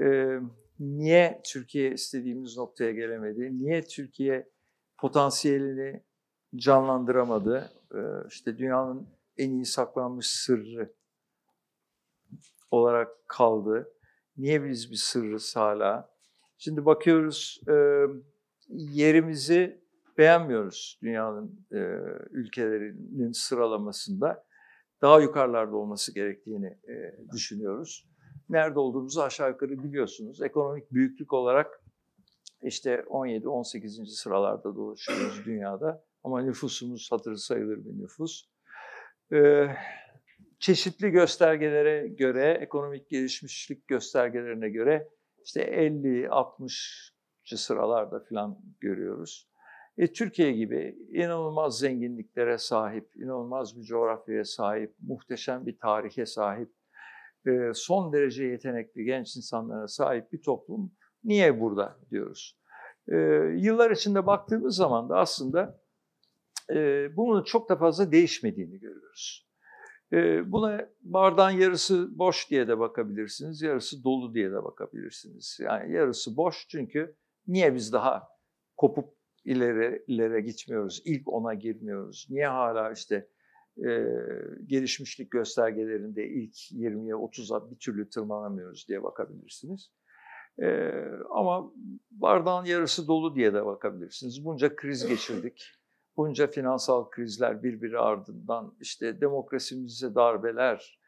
E, niye Türkiye istediğimiz noktaya gelemedi? Niye Türkiye potansiyelini canlandıramadı? E, işte dünyanın en iyi saklanmış sırrı olarak kaldı. Niye biz bir sırrız hala? Şimdi bakıyoruz e, yerimizi beğenmiyoruz dünyanın e, ülkelerinin sıralamasında. Daha yukarılarda olması gerektiğini e, düşünüyoruz. Nerede olduğumuzu aşağı yukarı biliyorsunuz. Ekonomik büyüklük olarak işte 17-18. sıralarda dolaşıyoruz dünyada. Ama nüfusumuz hatırı sayılır bir nüfus. E, çeşitli göstergelere göre, ekonomik gelişmişlik göstergelerine göre işte 50-60 sıralarda falan görüyoruz. E, Türkiye gibi inanılmaz zenginliklere sahip, inanılmaz bir coğrafyaya sahip, muhteşem bir tarihe sahip, son derece yetenekli genç insanlara sahip bir toplum niye burada diyoruz. E, yıllar içinde baktığımız zaman da aslında e, bunun çok da fazla değişmediğini görüyoruz. E, buna bardağın yarısı boş diye de bakabilirsiniz, yarısı dolu diye de bakabilirsiniz. Yani yarısı boş çünkü niye biz daha kopup ileri ileri gitmiyoruz, ilk ona girmiyoruz? Niye hala işte e, gelişmişlik göstergelerinde ilk 20'ye 30'a bir türlü tırmanamıyoruz diye bakabilirsiniz. E, ama bardağın yarısı dolu diye de bakabilirsiniz. Bunca kriz geçirdik. Bunca finansal krizler birbiri ardından işte demokrasimize darbeler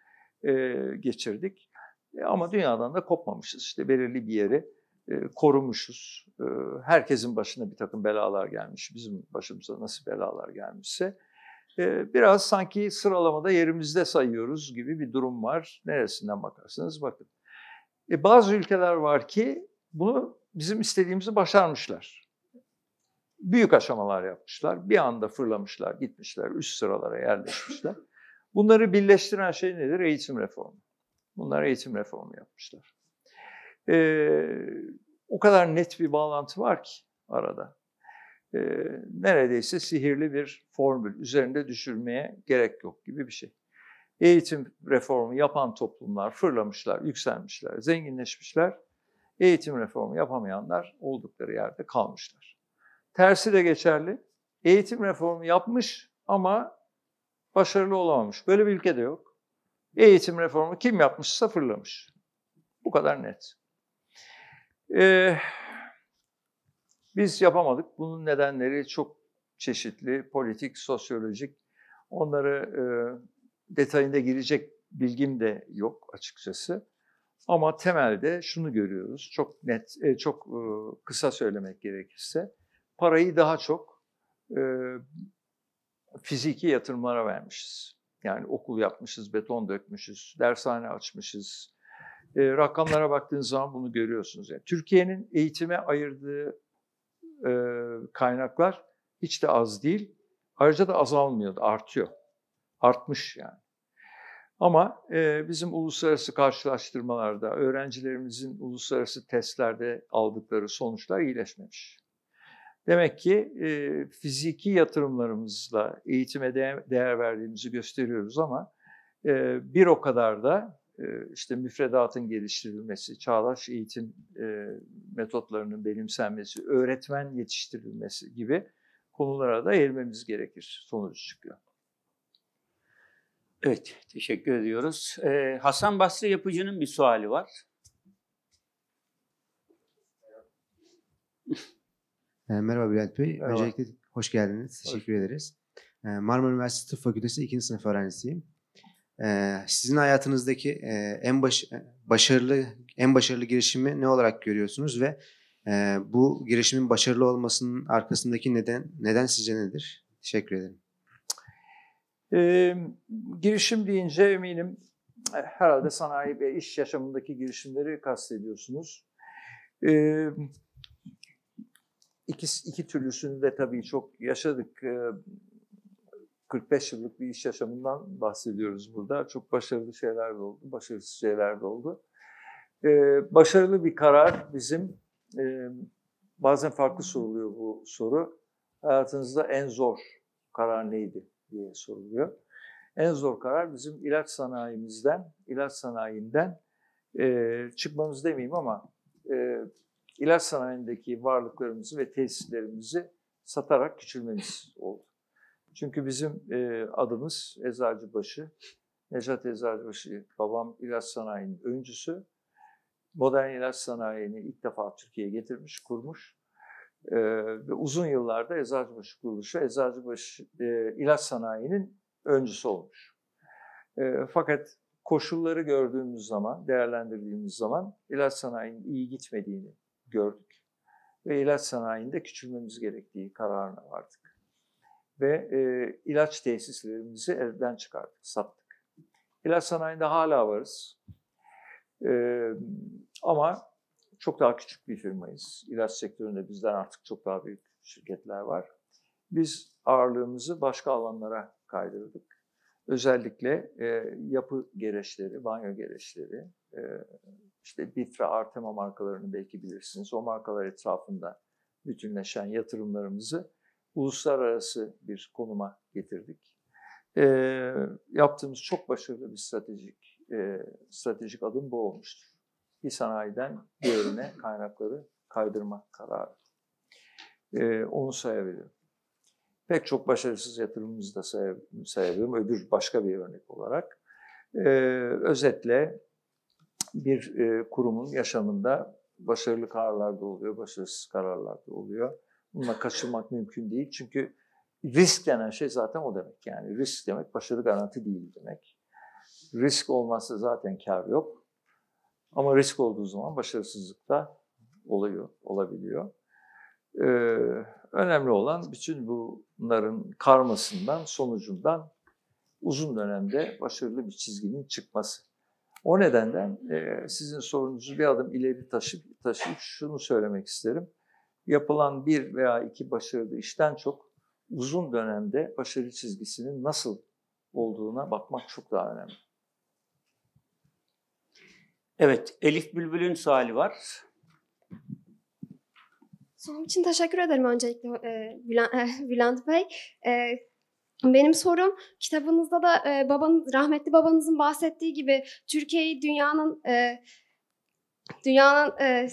e, geçirdik. E, ama dünyadan da kopmamışız. İşte belirli bir yeri e, korumuşuz. E, herkesin başına bir takım belalar gelmiş. Bizim başımıza nasıl belalar gelmişse. E, biraz sanki sıralamada yerimizde sayıyoruz gibi bir durum var. Neresinden bakarsanız bakın. E, bazı ülkeler var ki bunu bizim istediğimizi başarmışlar. Büyük aşamalar yapmışlar. Bir anda fırlamışlar, gitmişler, üst sıralara yerleşmişler. Bunları birleştiren şey nedir? Eğitim reformu. Bunlar eğitim reformu yapmışlar. Ee, o kadar net bir bağlantı var ki arada. Ee, neredeyse sihirli bir formül. Üzerinde düşürmeye gerek yok gibi bir şey. Eğitim reformu yapan toplumlar fırlamışlar, yükselmişler, zenginleşmişler. Eğitim reformu yapamayanlar oldukları yerde kalmışlar. Tersi de geçerli. Eğitim reformu yapmış ama başarılı olamamış. Böyle bir ülke de yok. Eğitim reformu kim yapmışsa fırlamış. Bu kadar net. Ee, biz yapamadık. Bunun nedenleri çok çeşitli, politik, sosyolojik. Onları e, detayında girecek bilgim de yok açıkçası. Ama temelde şunu görüyoruz, çok net, e, çok e, kısa söylemek gerekirse, parayı daha çok e, fiziki yatırımlara vermişiz. Yani okul yapmışız, beton dökmüşüz, dershane açmışız. E, rakamlara baktığınız zaman bunu görüyorsunuz. Yani Türkiye'nin eğitime ayırdığı kaynaklar hiç de az değil. Ayrıca da azalmıyor, artıyor. Artmış yani. Ama e, bizim uluslararası karşılaştırmalarda, öğrencilerimizin uluslararası testlerde aldıkları sonuçlar iyileşmemiş. Demek ki e, fiziki yatırımlarımızla eğitime değer, değer verdiğimizi gösteriyoruz ama e, bir o kadar da e, işte müfredatın geliştirilmesi, çağdaş eğitim metotlarının benimsenmesi, öğretmen yetiştirilmesi gibi konulara da eğilmemiz gerekir sonuç çıkıyor. Evet, teşekkür ediyoruz. Ee, Hasan Basri Yapıcı'nın bir suali var. E, Merhaba Bülent Bey. Merhaba. Öncelikle hoş geldiniz. Teşekkür ederiz. E, Marmara Üniversitesi Tıp Fakültesi 2. sınıf öğrencisiyim. E, Sizin hayatınızdaki e, en baş, e, başarılı en başarılı girişimi ne olarak görüyorsunuz ve e, bu girişimin başarılı olmasının arkasındaki neden neden sizce nedir? Teşekkür ederim. Ee, girişim deyince eminim e, herhalde sanayi ve iş yaşamındaki girişimleri kastediyorsunuz. Ee, iki, iki türlüsünü de tabii çok yaşadık. Ee, 45 yıllık bir iş yaşamından bahsediyoruz burada. Çok başarılı şeyler de oldu, başarısız şeyler de oldu. e, başarılı bir karar bizim, e, bazen farklı soruluyor bu soru. Hayatınızda en zor karar neydi diye soruluyor. En zor karar bizim ilaç sanayimizden, ilaç sanayinden e, çıkmamız demeyeyim ama e, ilaç sanayindeki varlıklarımızı ve tesislerimizi satarak küçülmemiz oldu. Çünkü bizim e, adımız Eczacıbaşı. Necat Eczacıbaşı, babam ilaç sanayinin öncüsü. Modern ilaç sanayini ilk defa Türkiye'ye getirmiş, kurmuş. E, ve uzun yıllarda Eczacıbaşı kuruluşu, Eczacıbaşı e, ilaç sanayinin öncüsü olmuş. E, fakat koşulları gördüğümüz zaman, değerlendirdiğimiz zaman ilaç sanayinin iyi gitmediğini gördük. Ve ilaç sanayinde küçülmemiz gerektiği kararına vardık. Ve e, ilaç tesislerimizi elden çıkardık, sattık. İlaç sanayinde hala varız. E, ama çok daha küçük bir firmayız. İlaç sektöründe bizden artık çok daha büyük şirketler var. Biz ağırlığımızı başka alanlara kaydırdık. Özellikle e, yapı gereçleri, banyo gereçleri, e, işte Bifra, Artema markalarını belki bilirsiniz. O markalar etrafında bütünleşen yatırımlarımızı uluslararası bir konuma getirdik. E, yaptığımız çok başarılı bir stratejik e, stratejik adım bu olmuştur. Bir sanayiden diğerine kaynakları kaydırma kararı. E, onu sayabilirim. Pek çok başarısız yatırımımızı da sayabilirim. Öbür başka bir örnek olarak. Ee, özetle bir e, kurumun yaşamında başarılı kararlar da oluyor, başarısız kararlar da oluyor. Bununla kaçırmak mümkün değil. Çünkü risk denen şey zaten o demek. Yani risk demek başarı garanti değil demek. Risk olmazsa zaten kar yok. Ama risk olduğu zaman başarısızlık da oluyor, olabiliyor. Ee, önemli olan bütün bunların karmasından, sonucundan uzun dönemde başarılı bir çizginin çıkması. O nedenle e, sizin sorunuzu bir adım ileri taşıyıp, taşıyıp şunu söylemek isterim. Yapılan bir veya iki başarılı işten çok uzun dönemde başarı çizgisinin nasıl olduğuna bakmak çok daha önemli. Evet, Elif Bülbül'ün suali var. Sunum için teşekkür ederim öncelikle e, Bülent, e, Bey. E, benim sorum kitabınızda da e, rahmetli babanızın bahsettiği gibi Türkiye'yi dünyanın e, dünyanın e,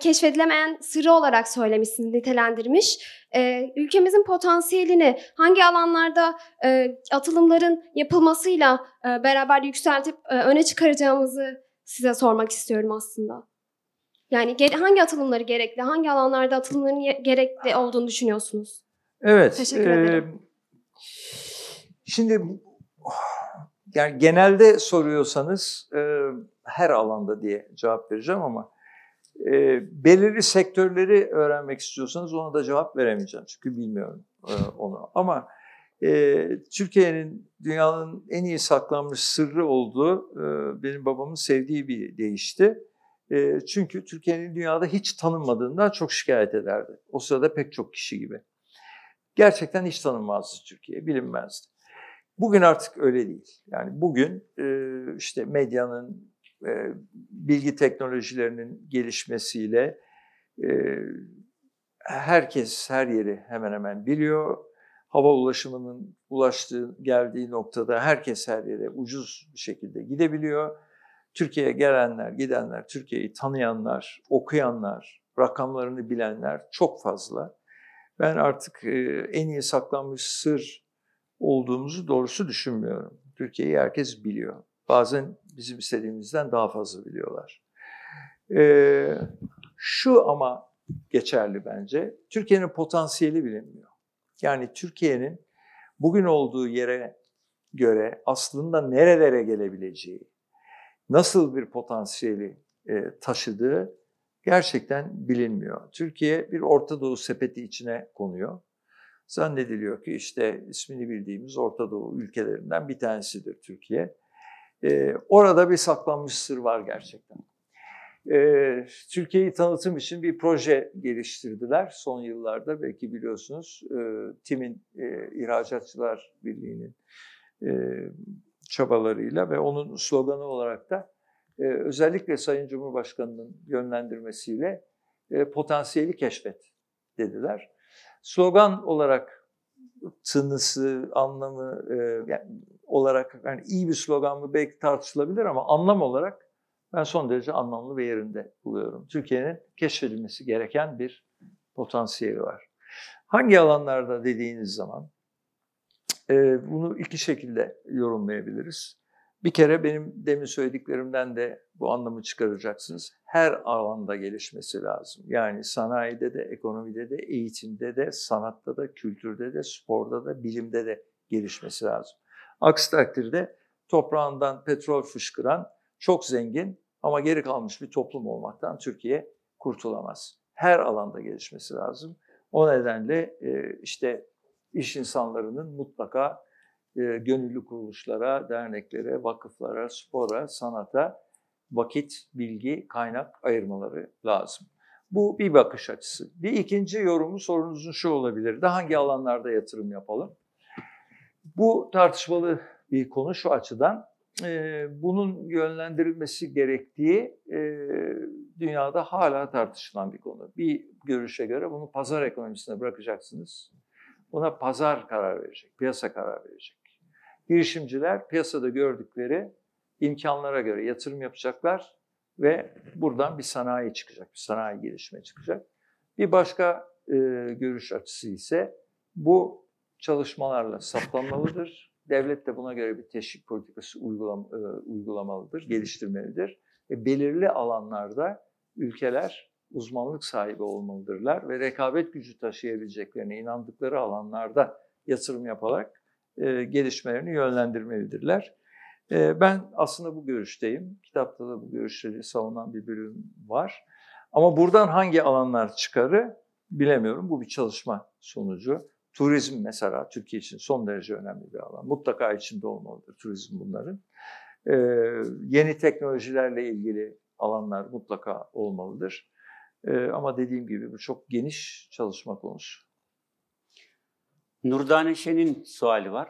keşfedilemeyen sırrı olarak söylemişsiniz, nitelendirmiş. E, ülkemizin potansiyelini hangi alanlarda e, atılımların yapılmasıyla e, beraber yükseltip e, öne çıkaracağımızı size sormak istiyorum aslında. Yani hangi atılımları gerekli, hangi alanlarda atılımların gerekli olduğunu düşünüyorsunuz? Evet. Teşekkür ederim. şimdi yani genelde soruyorsanız e, her alanda diye cevap vereceğim ama e, belirli sektörleri öğrenmek istiyorsanız ona da cevap veremeyeceğim çünkü bilmiyorum e, onu. Ama e, Türkiye'nin dünyanın en iyi saklanmış sırrı olduğu e, benim babamın sevdiği bir deyişti çünkü Türkiye'nin dünyada hiç tanınmadığından çok şikayet ederdi. O sırada pek çok kişi gibi. Gerçekten hiç tanınmazdı Türkiye, bilinmezdi. Bugün artık öyle değil. Yani bugün işte medyanın, bilgi teknolojilerinin gelişmesiyle herkes her yeri hemen hemen biliyor. Hava ulaşımının ulaştığı, geldiği noktada herkes her yere ucuz bir şekilde gidebiliyor Türkiye'ye gelenler, gidenler, Türkiye'yi tanıyanlar, okuyanlar, rakamlarını bilenler çok fazla. Ben artık e, en iyi saklanmış sır olduğumuzu doğrusu düşünmüyorum. Türkiye'yi herkes biliyor. Bazen bizim istediğimizden daha fazla biliyorlar. Ee, şu ama geçerli bence. Türkiye'nin potansiyeli bilinmiyor. Yani Türkiye'nin bugün olduğu yere göre aslında nerelere gelebileceği, nasıl bir potansiyeli e, taşıdığı gerçekten bilinmiyor. Türkiye bir Orta Doğu sepeti içine konuyor. Zannediliyor ki işte ismini bildiğimiz Orta Doğu ülkelerinden bir tanesidir Türkiye. E, orada bir saklanmış sır var gerçekten. E, Türkiye'yi tanıtım için bir proje geliştirdiler son yıllarda. Belki biliyorsunuz e, TİM'in, e, İhracatçılar Birliği'nin e, çabalarıyla ve onun sloganı olarak da e, özellikle Sayın Cumhurbaşkanı'nın yönlendirmesiyle e, potansiyeli keşfet dediler. Slogan olarak tınısı, anlamı e, yani olarak yani iyi bir slogan mı belki tartışılabilir ama anlam olarak ben son derece anlamlı ve yerinde buluyorum. Türkiye'nin keşfedilmesi gereken bir potansiyeli var. Hangi alanlarda dediğiniz zaman e, bunu iki şekilde yorumlayabiliriz. Bir kere benim demin söylediklerimden de bu anlamı çıkaracaksınız. Her alanda gelişmesi lazım. Yani sanayide de, ekonomide de, eğitimde de, sanatta da, kültürde de, sporda da, bilimde de gelişmesi lazım. Aksi takdirde toprağından petrol fışkıran, çok zengin ama geri kalmış bir toplum olmaktan Türkiye kurtulamaz. Her alanda gelişmesi lazım. O nedenle işte iş insanlarının mutlaka gönüllü kuruluşlara, derneklere, vakıflara, spora, sanata vakit, bilgi, kaynak ayırmaları lazım. Bu bir bakış açısı. Bir ikinci yorumu sorunuzun şu olabilir. De hangi alanlarda yatırım yapalım? Bu tartışmalı bir konu şu açıdan. E, bunun yönlendirilmesi gerektiği e, dünyada hala tartışılan bir konu. Bir görüşe göre bunu pazar ekonomisine bırakacaksınız. Buna pazar karar verecek, piyasa karar verecek. Girişimciler piyasada gördükleri imkanlara göre yatırım yapacaklar ve buradan bir sanayi çıkacak, bir sanayi gelişme çıkacak. Bir başka e, görüş açısı ise bu çalışmalarla saptanmalıdır. Devlet de buna göre bir teşvik politikası uygulam, e, uygulamalıdır, geliştirmelidir. Ve belirli alanlarda ülkeler uzmanlık sahibi olmalıdırlar ve rekabet gücü taşıyabileceklerine inandıkları alanlarda yatırım yaparak e, gelişmelerini yönlendirmelidirler. E, ben aslında bu görüşteyim. Kitapta da bu görüşleri savunan bir bölüm var. Ama buradan hangi alanlar çıkarı bilemiyorum. Bu bir çalışma sonucu. Turizm mesela Türkiye için son derece önemli bir alan. Mutlaka içinde olmalıdır turizm bunların. Ee, yeni teknolojilerle ilgili alanlar mutlaka olmalıdır. Ee, ama dediğim gibi bu çok geniş çalışma konusu. Nurdane Şen'in suali var.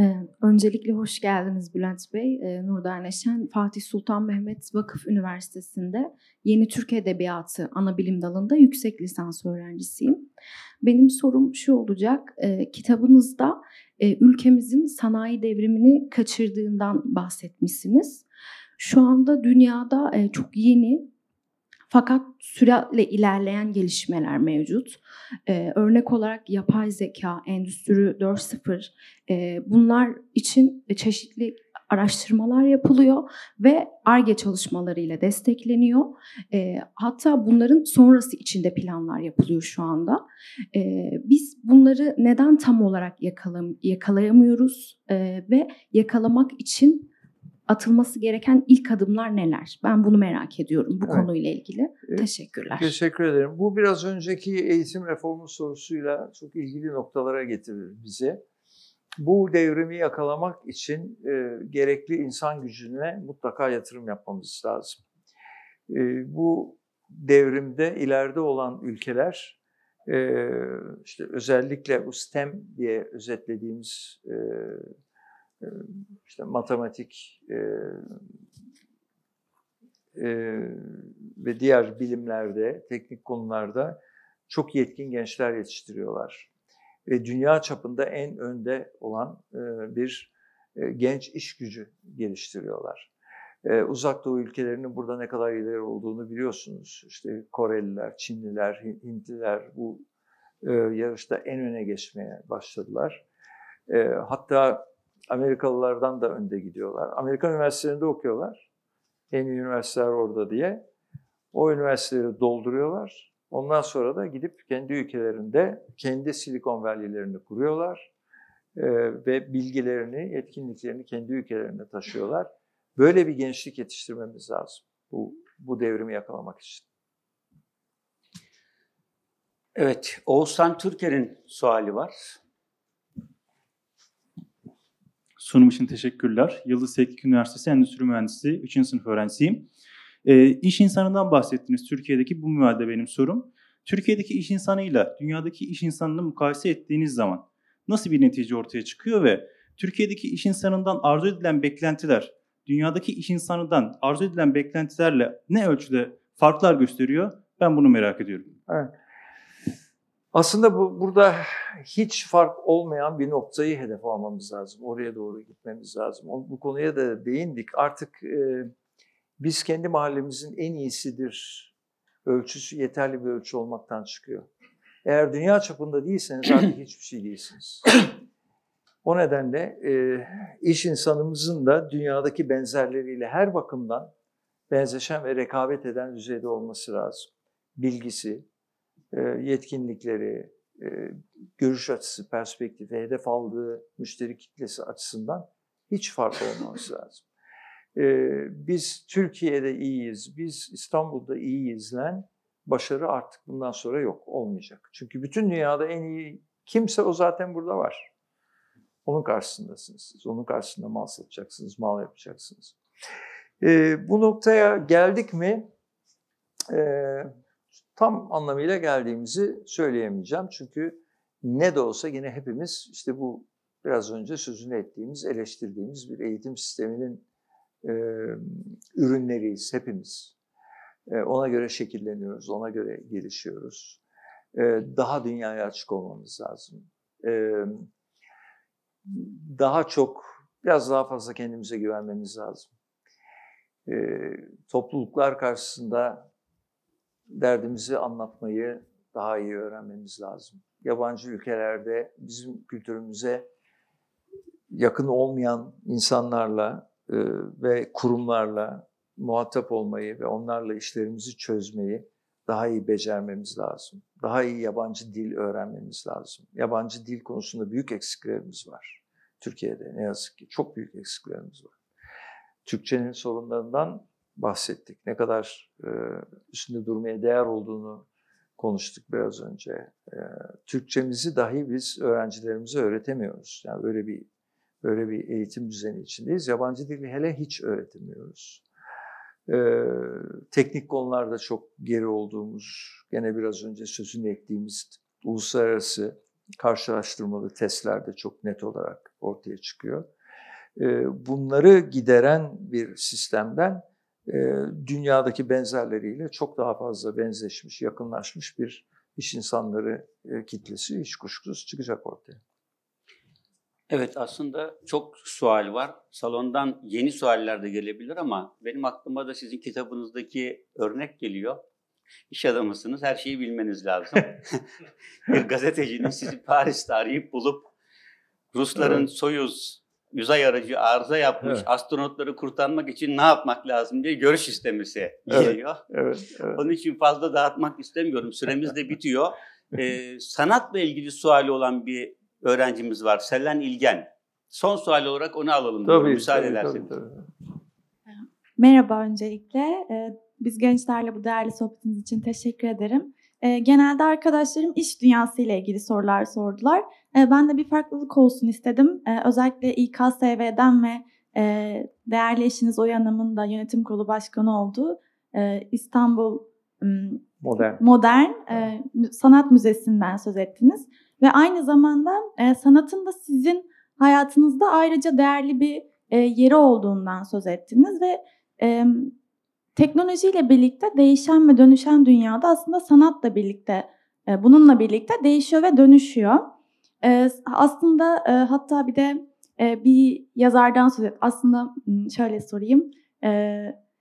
Ee, öncelikle hoş geldiniz Bülent Bey. Ee, Nurdane Şen, Fatih Sultan Mehmet Vakıf Üniversitesi'nde Yeni Türk Edebiyatı ana bilim dalında yüksek lisans öğrencisiyim. Benim sorum şu olacak, e, kitabınızda e, ülkemizin sanayi devrimini kaçırdığından bahsetmişsiniz. Şu anda dünyada e, çok yeni fakat süratle ilerleyen gelişmeler mevcut. Ee, örnek olarak yapay zeka, endüstri 4.0 e, bunlar için çeşitli araştırmalar yapılıyor ve ARGE çalışmalarıyla destekleniyor. E, hatta bunların sonrası içinde planlar yapılıyor şu anda. E, biz bunları neden tam olarak yakalam yakalayamıyoruz e, ve yakalamak için atılması gereken ilk adımlar neler? Ben bunu merak ediyorum bu evet. konuyla ilgili. Evet. Teşekkürler. Teşekkür ederim. Bu biraz önceki eğitim reformu sorusuyla çok ilgili noktalara getirir bize. Bu devrimi yakalamak için e, gerekli insan gücüne mutlaka yatırım yapmamız lazım. E, bu devrimde ileride olan ülkeler e, işte özellikle bu STEM diye özetlediğimiz e, işte matematik e, e, ve diğer bilimlerde, teknik konularda çok yetkin gençler yetiştiriyorlar. Ve dünya çapında en önde olan e, bir genç iş gücü geliştiriyorlar. E, uzak Doğu ülkelerinin burada ne kadar ileri olduğunu biliyorsunuz. İşte Koreliler, Çinliler, Hintliler bu yarışta en öne geçmeye başladılar. E, hatta Amerikalılardan da önde gidiyorlar. Amerikan üniversitelerinde okuyorlar. En iyi üniversiteler orada diye. O üniversiteleri dolduruyorlar. Ondan sonra da gidip kendi ülkelerinde kendi Silikon Valley'lerini kuruyorlar. Ee, ve bilgilerini, yetkinliklerini kendi ülkelerine taşıyorlar. Böyle bir gençlik yetiştirmemiz lazım bu, bu devrimi yakalamak için. Evet, Oğuzhan Türker'in suali var. Sunum için teşekkürler. Yıldız Teknik Üniversitesi Endüstri Mühendisi 3. sınıf öğrencisiyim. E, iş insanından bahsettiniz Türkiye'deki bu müvalde benim sorum. Türkiye'deki iş insanıyla dünyadaki iş insanını mukayese ettiğiniz zaman nasıl bir netice ortaya çıkıyor ve Türkiye'deki iş insanından arzu edilen beklentiler dünyadaki iş insanından arzu edilen beklentilerle ne ölçüde farklar gösteriyor? Ben bunu merak ediyorum. Aslında bu burada hiç fark olmayan bir noktayı hedef almamız lazım. Oraya doğru gitmemiz lazım. Bu konuya da değindik. Artık e, biz kendi mahallemizin en iyisidir ölçüsü yeterli bir ölçü olmaktan çıkıyor. Eğer dünya çapında değilseniz artık hiçbir şey değilsiniz. O nedenle e, iş insanımızın da dünyadaki benzerleriyle her bakımdan benzeşen ve rekabet eden düzeyde olması lazım. Bilgisi, yetkinlikleri, e, görüş açısı, perspektifi, hedef aldığı müşteri kitlesi açısından hiç fark olmaması lazım. E, Biz Türkiye'de iyiyiz, biz İstanbul'da iyiyizlen başarı artık bundan sonra yok, olmayacak. Çünkü bütün dünyada en iyi kimse o zaten burada var. Onun karşısındasınız siz. Onun karşısında mal satacaksınız, mal yapacaksınız. E, bu noktaya geldik mi e, tam anlamıyla geldiğimizi söyleyemeyeceğim. Çünkü ne de olsa yine hepimiz işte bu biraz önce sözünü ettiğimiz, eleştirdiğimiz bir eğitim sisteminin e, ürünleriyiz hepimiz. E, ona göre şekilleniyoruz, ona göre gelişiyoruz. E, daha dünyaya açık olmamız lazım. E, daha çok, biraz daha fazla kendimize güvenmemiz lazım. E, topluluklar karşısında derdimizi anlatmayı daha iyi öğrenmemiz lazım. Yabancı ülkelerde bizim kültürümüze yakın olmayan insanlarla e, ve kurumlarla muhatap olmayı ve onlarla işlerimizi çözmeyi daha iyi becermemiz lazım. Daha iyi yabancı dil öğrenmemiz lazım. Yabancı dil konusunda büyük eksiklerimiz var. Türkiye'de ne yazık ki çok büyük eksiklerimiz var. Türkçenin sorunlarından bahsettik. Ne kadar e, üstünde durmaya değer olduğunu konuştuk biraz önce. E, Türkçemizi dahi biz öğrencilerimize öğretemiyoruz. Yani böyle bir böyle bir eğitim düzeni içindeyiz. Yabancı dili hele hiç öğretemiyoruz. E, teknik konularda çok geri olduğumuz, gene biraz önce sözünü ettiğimiz uluslararası karşılaştırmalı testlerde çok net olarak ortaya çıkıyor. E, bunları gideren bir sistemden e, dünyadaki benzerleriyle çok daha fazla benzeşmiş, yakınlaşmış bir iş insanları e, kitlesi hiç kuşkusuz çıkacak ortaya. Evet aslında çok sual var. Salondan yeni sualler de gelebilir ama benim aklıma da sizin kitabınızdaki örnek geliyor. İş adamısınız, her şeyi bilmeniz lazım. bir gazetecinin sizi Paris'te arayıp bulup Rusların Evet. Soyuz uzay aracı arıza yapmış, Evet. astronotları kurtarmak için ne yapmak lazım diye görüş istemesi Evet. geliyor. Evet, evet. Onun için fazla dağıtmak istemiyorum. Süremiz de bitiyor. Ee, sanatla ilgili suali olan bir öğrencimiz var. Selen İlgen. Son sual olarak onu alalım. diyorum, Tabii, müsaade tabii, ederseniz. tabii, tabii. Merhaba öncelikle. Ee, Biz gençlerle bu değerli sohbetiniz için teşekkür ederim. Ee, Genelde arkadaşlarım iş dünyası ile ilgili sorular sordular. Ee, Ben de bir farklılık olsun istedim. Ee, Özellikle İKSV'den ve e, değerli eşiniz Oya Hanım'ın da yönetim kurulu başkanı olduğu e, İstanbul Modern. Modern e, Sanat Müzesi'nden söz ettiniz. Ve aynı zamanda e, sanatın da sizin hayatınızda ayrıca değerli bir e, yeri olduğundan söz ettiniz. Ve e, teknolojiyle birlikte değişen ve dönüşen dünyada aslında sanatla birlikte, e, bununla birlikte değişiyor ve dönüşüyor. E, aslında e, hatta bir de e, bir yazardan söz et. Aslında m, şöyle sorayım. E,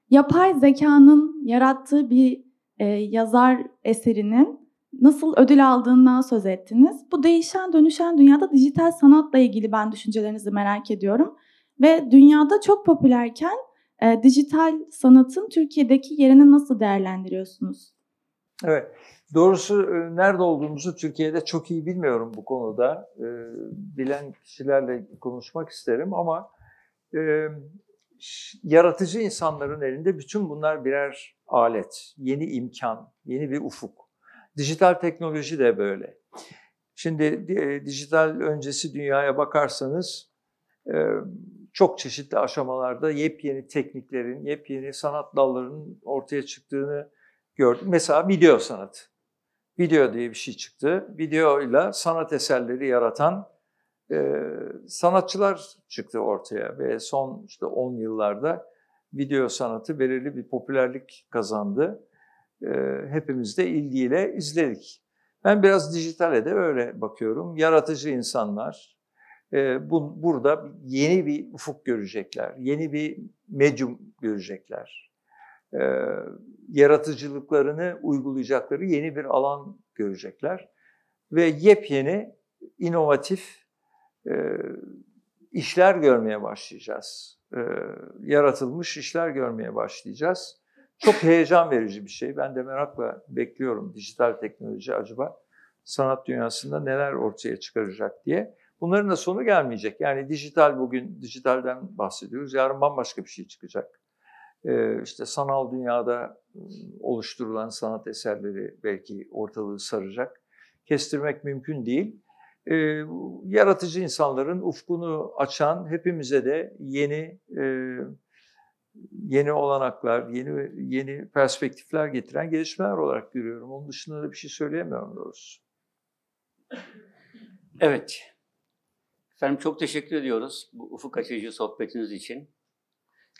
yapay zekanın yarattığı bir e, yazar eserinin nasıl ödül aldığından söz ettiniz. Bu değişen dönüşen dünyada dijital sanatla ilgili ben düşüncelerinizi merak ediyorum. Ve dünyada çok popülerken e, dijital sanatın Türkiye'deki yerini nasıl değerlendiriyorsunuz? Evet. Doğrusu e, nerede olduğumuzu Türkiye'de çok iyi bilmiyorum bu konuda. E, Bilen kişilerle konuşmak isterim ama e, yaratıcı insanların elinde bütün bunlar birer alet, yeni imkan, yeni bir ufuk. Dijital teknoloji de böyle. Şimdi e, dijital öncesi dünyaya bakarsanız e, çok çeşitli aşamalarda yepyeni tekniklerin, yepyeni sanat dallarının ortaya çıktığını gördüm. Mesela video sanatı. Video diye bir şey çıktı. Videoyla sanat eserleri yaratan e, sanatçılar çıktı ortaya ve son işte 10 yıllarda video sanatı belirli bir popülerlik kazandı. E, hepimiz de ilgiyle izledik. Ben biraz dijitale de öyle bakıyorum. Yaratıcı insanlar e, bu, burada yeni bir ufuk görecekler, yeni bir medyum görecekler. E, yaratıcılıklarını uygulayacakları yeni bir alan görecekler ve yepyeni, inovatif e, işler görmeye başlayacağız. E, yaratılmış işler görmeye başlayacağız. Çok heyecan verici bir şey. Ben de merakla bekliyorum dijital teknoloji acaba sanat dünyasında neler ortaya çıkaracak diye. Bunların da sonu gelmeyecek. Yani dijital bugün dijitalden bahsediyoruz. Yarın bambaşka bir şey çıkacak. Ee, işte sanal dünyada ıı, oluşturulan sanat eserleri belki ortalığı saracak. Kestirmek mümkün değil. Ee, yaratıcı insanların ufkunu açan, hepimize de yeni e, yeni olanaklar, yeni yeni perspektifler getiren gelişmeler olarak görüyorum. Onun dışında da bir şey söyleyemiyorum doğrusu. Evet. Efendim çok teşekkür ediyoruz bu ufuk açıcı sohbetiniz için.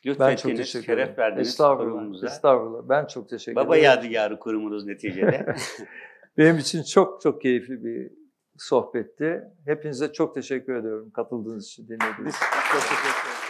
Ben çok Lütfettiniz, teşekkür şeref ederim. verdiniz Estağfurullah. kurumumuza. Estağfurullah. Ben çok teşekkür Baba ederim. yadigarı kurumunuz neticede. Benim için çok çok keyifli bir sohbetti. Hepinize çok teşekkür ediyorum katıldığınız için, dinlediğiniz için. Çok teşekkür ederim.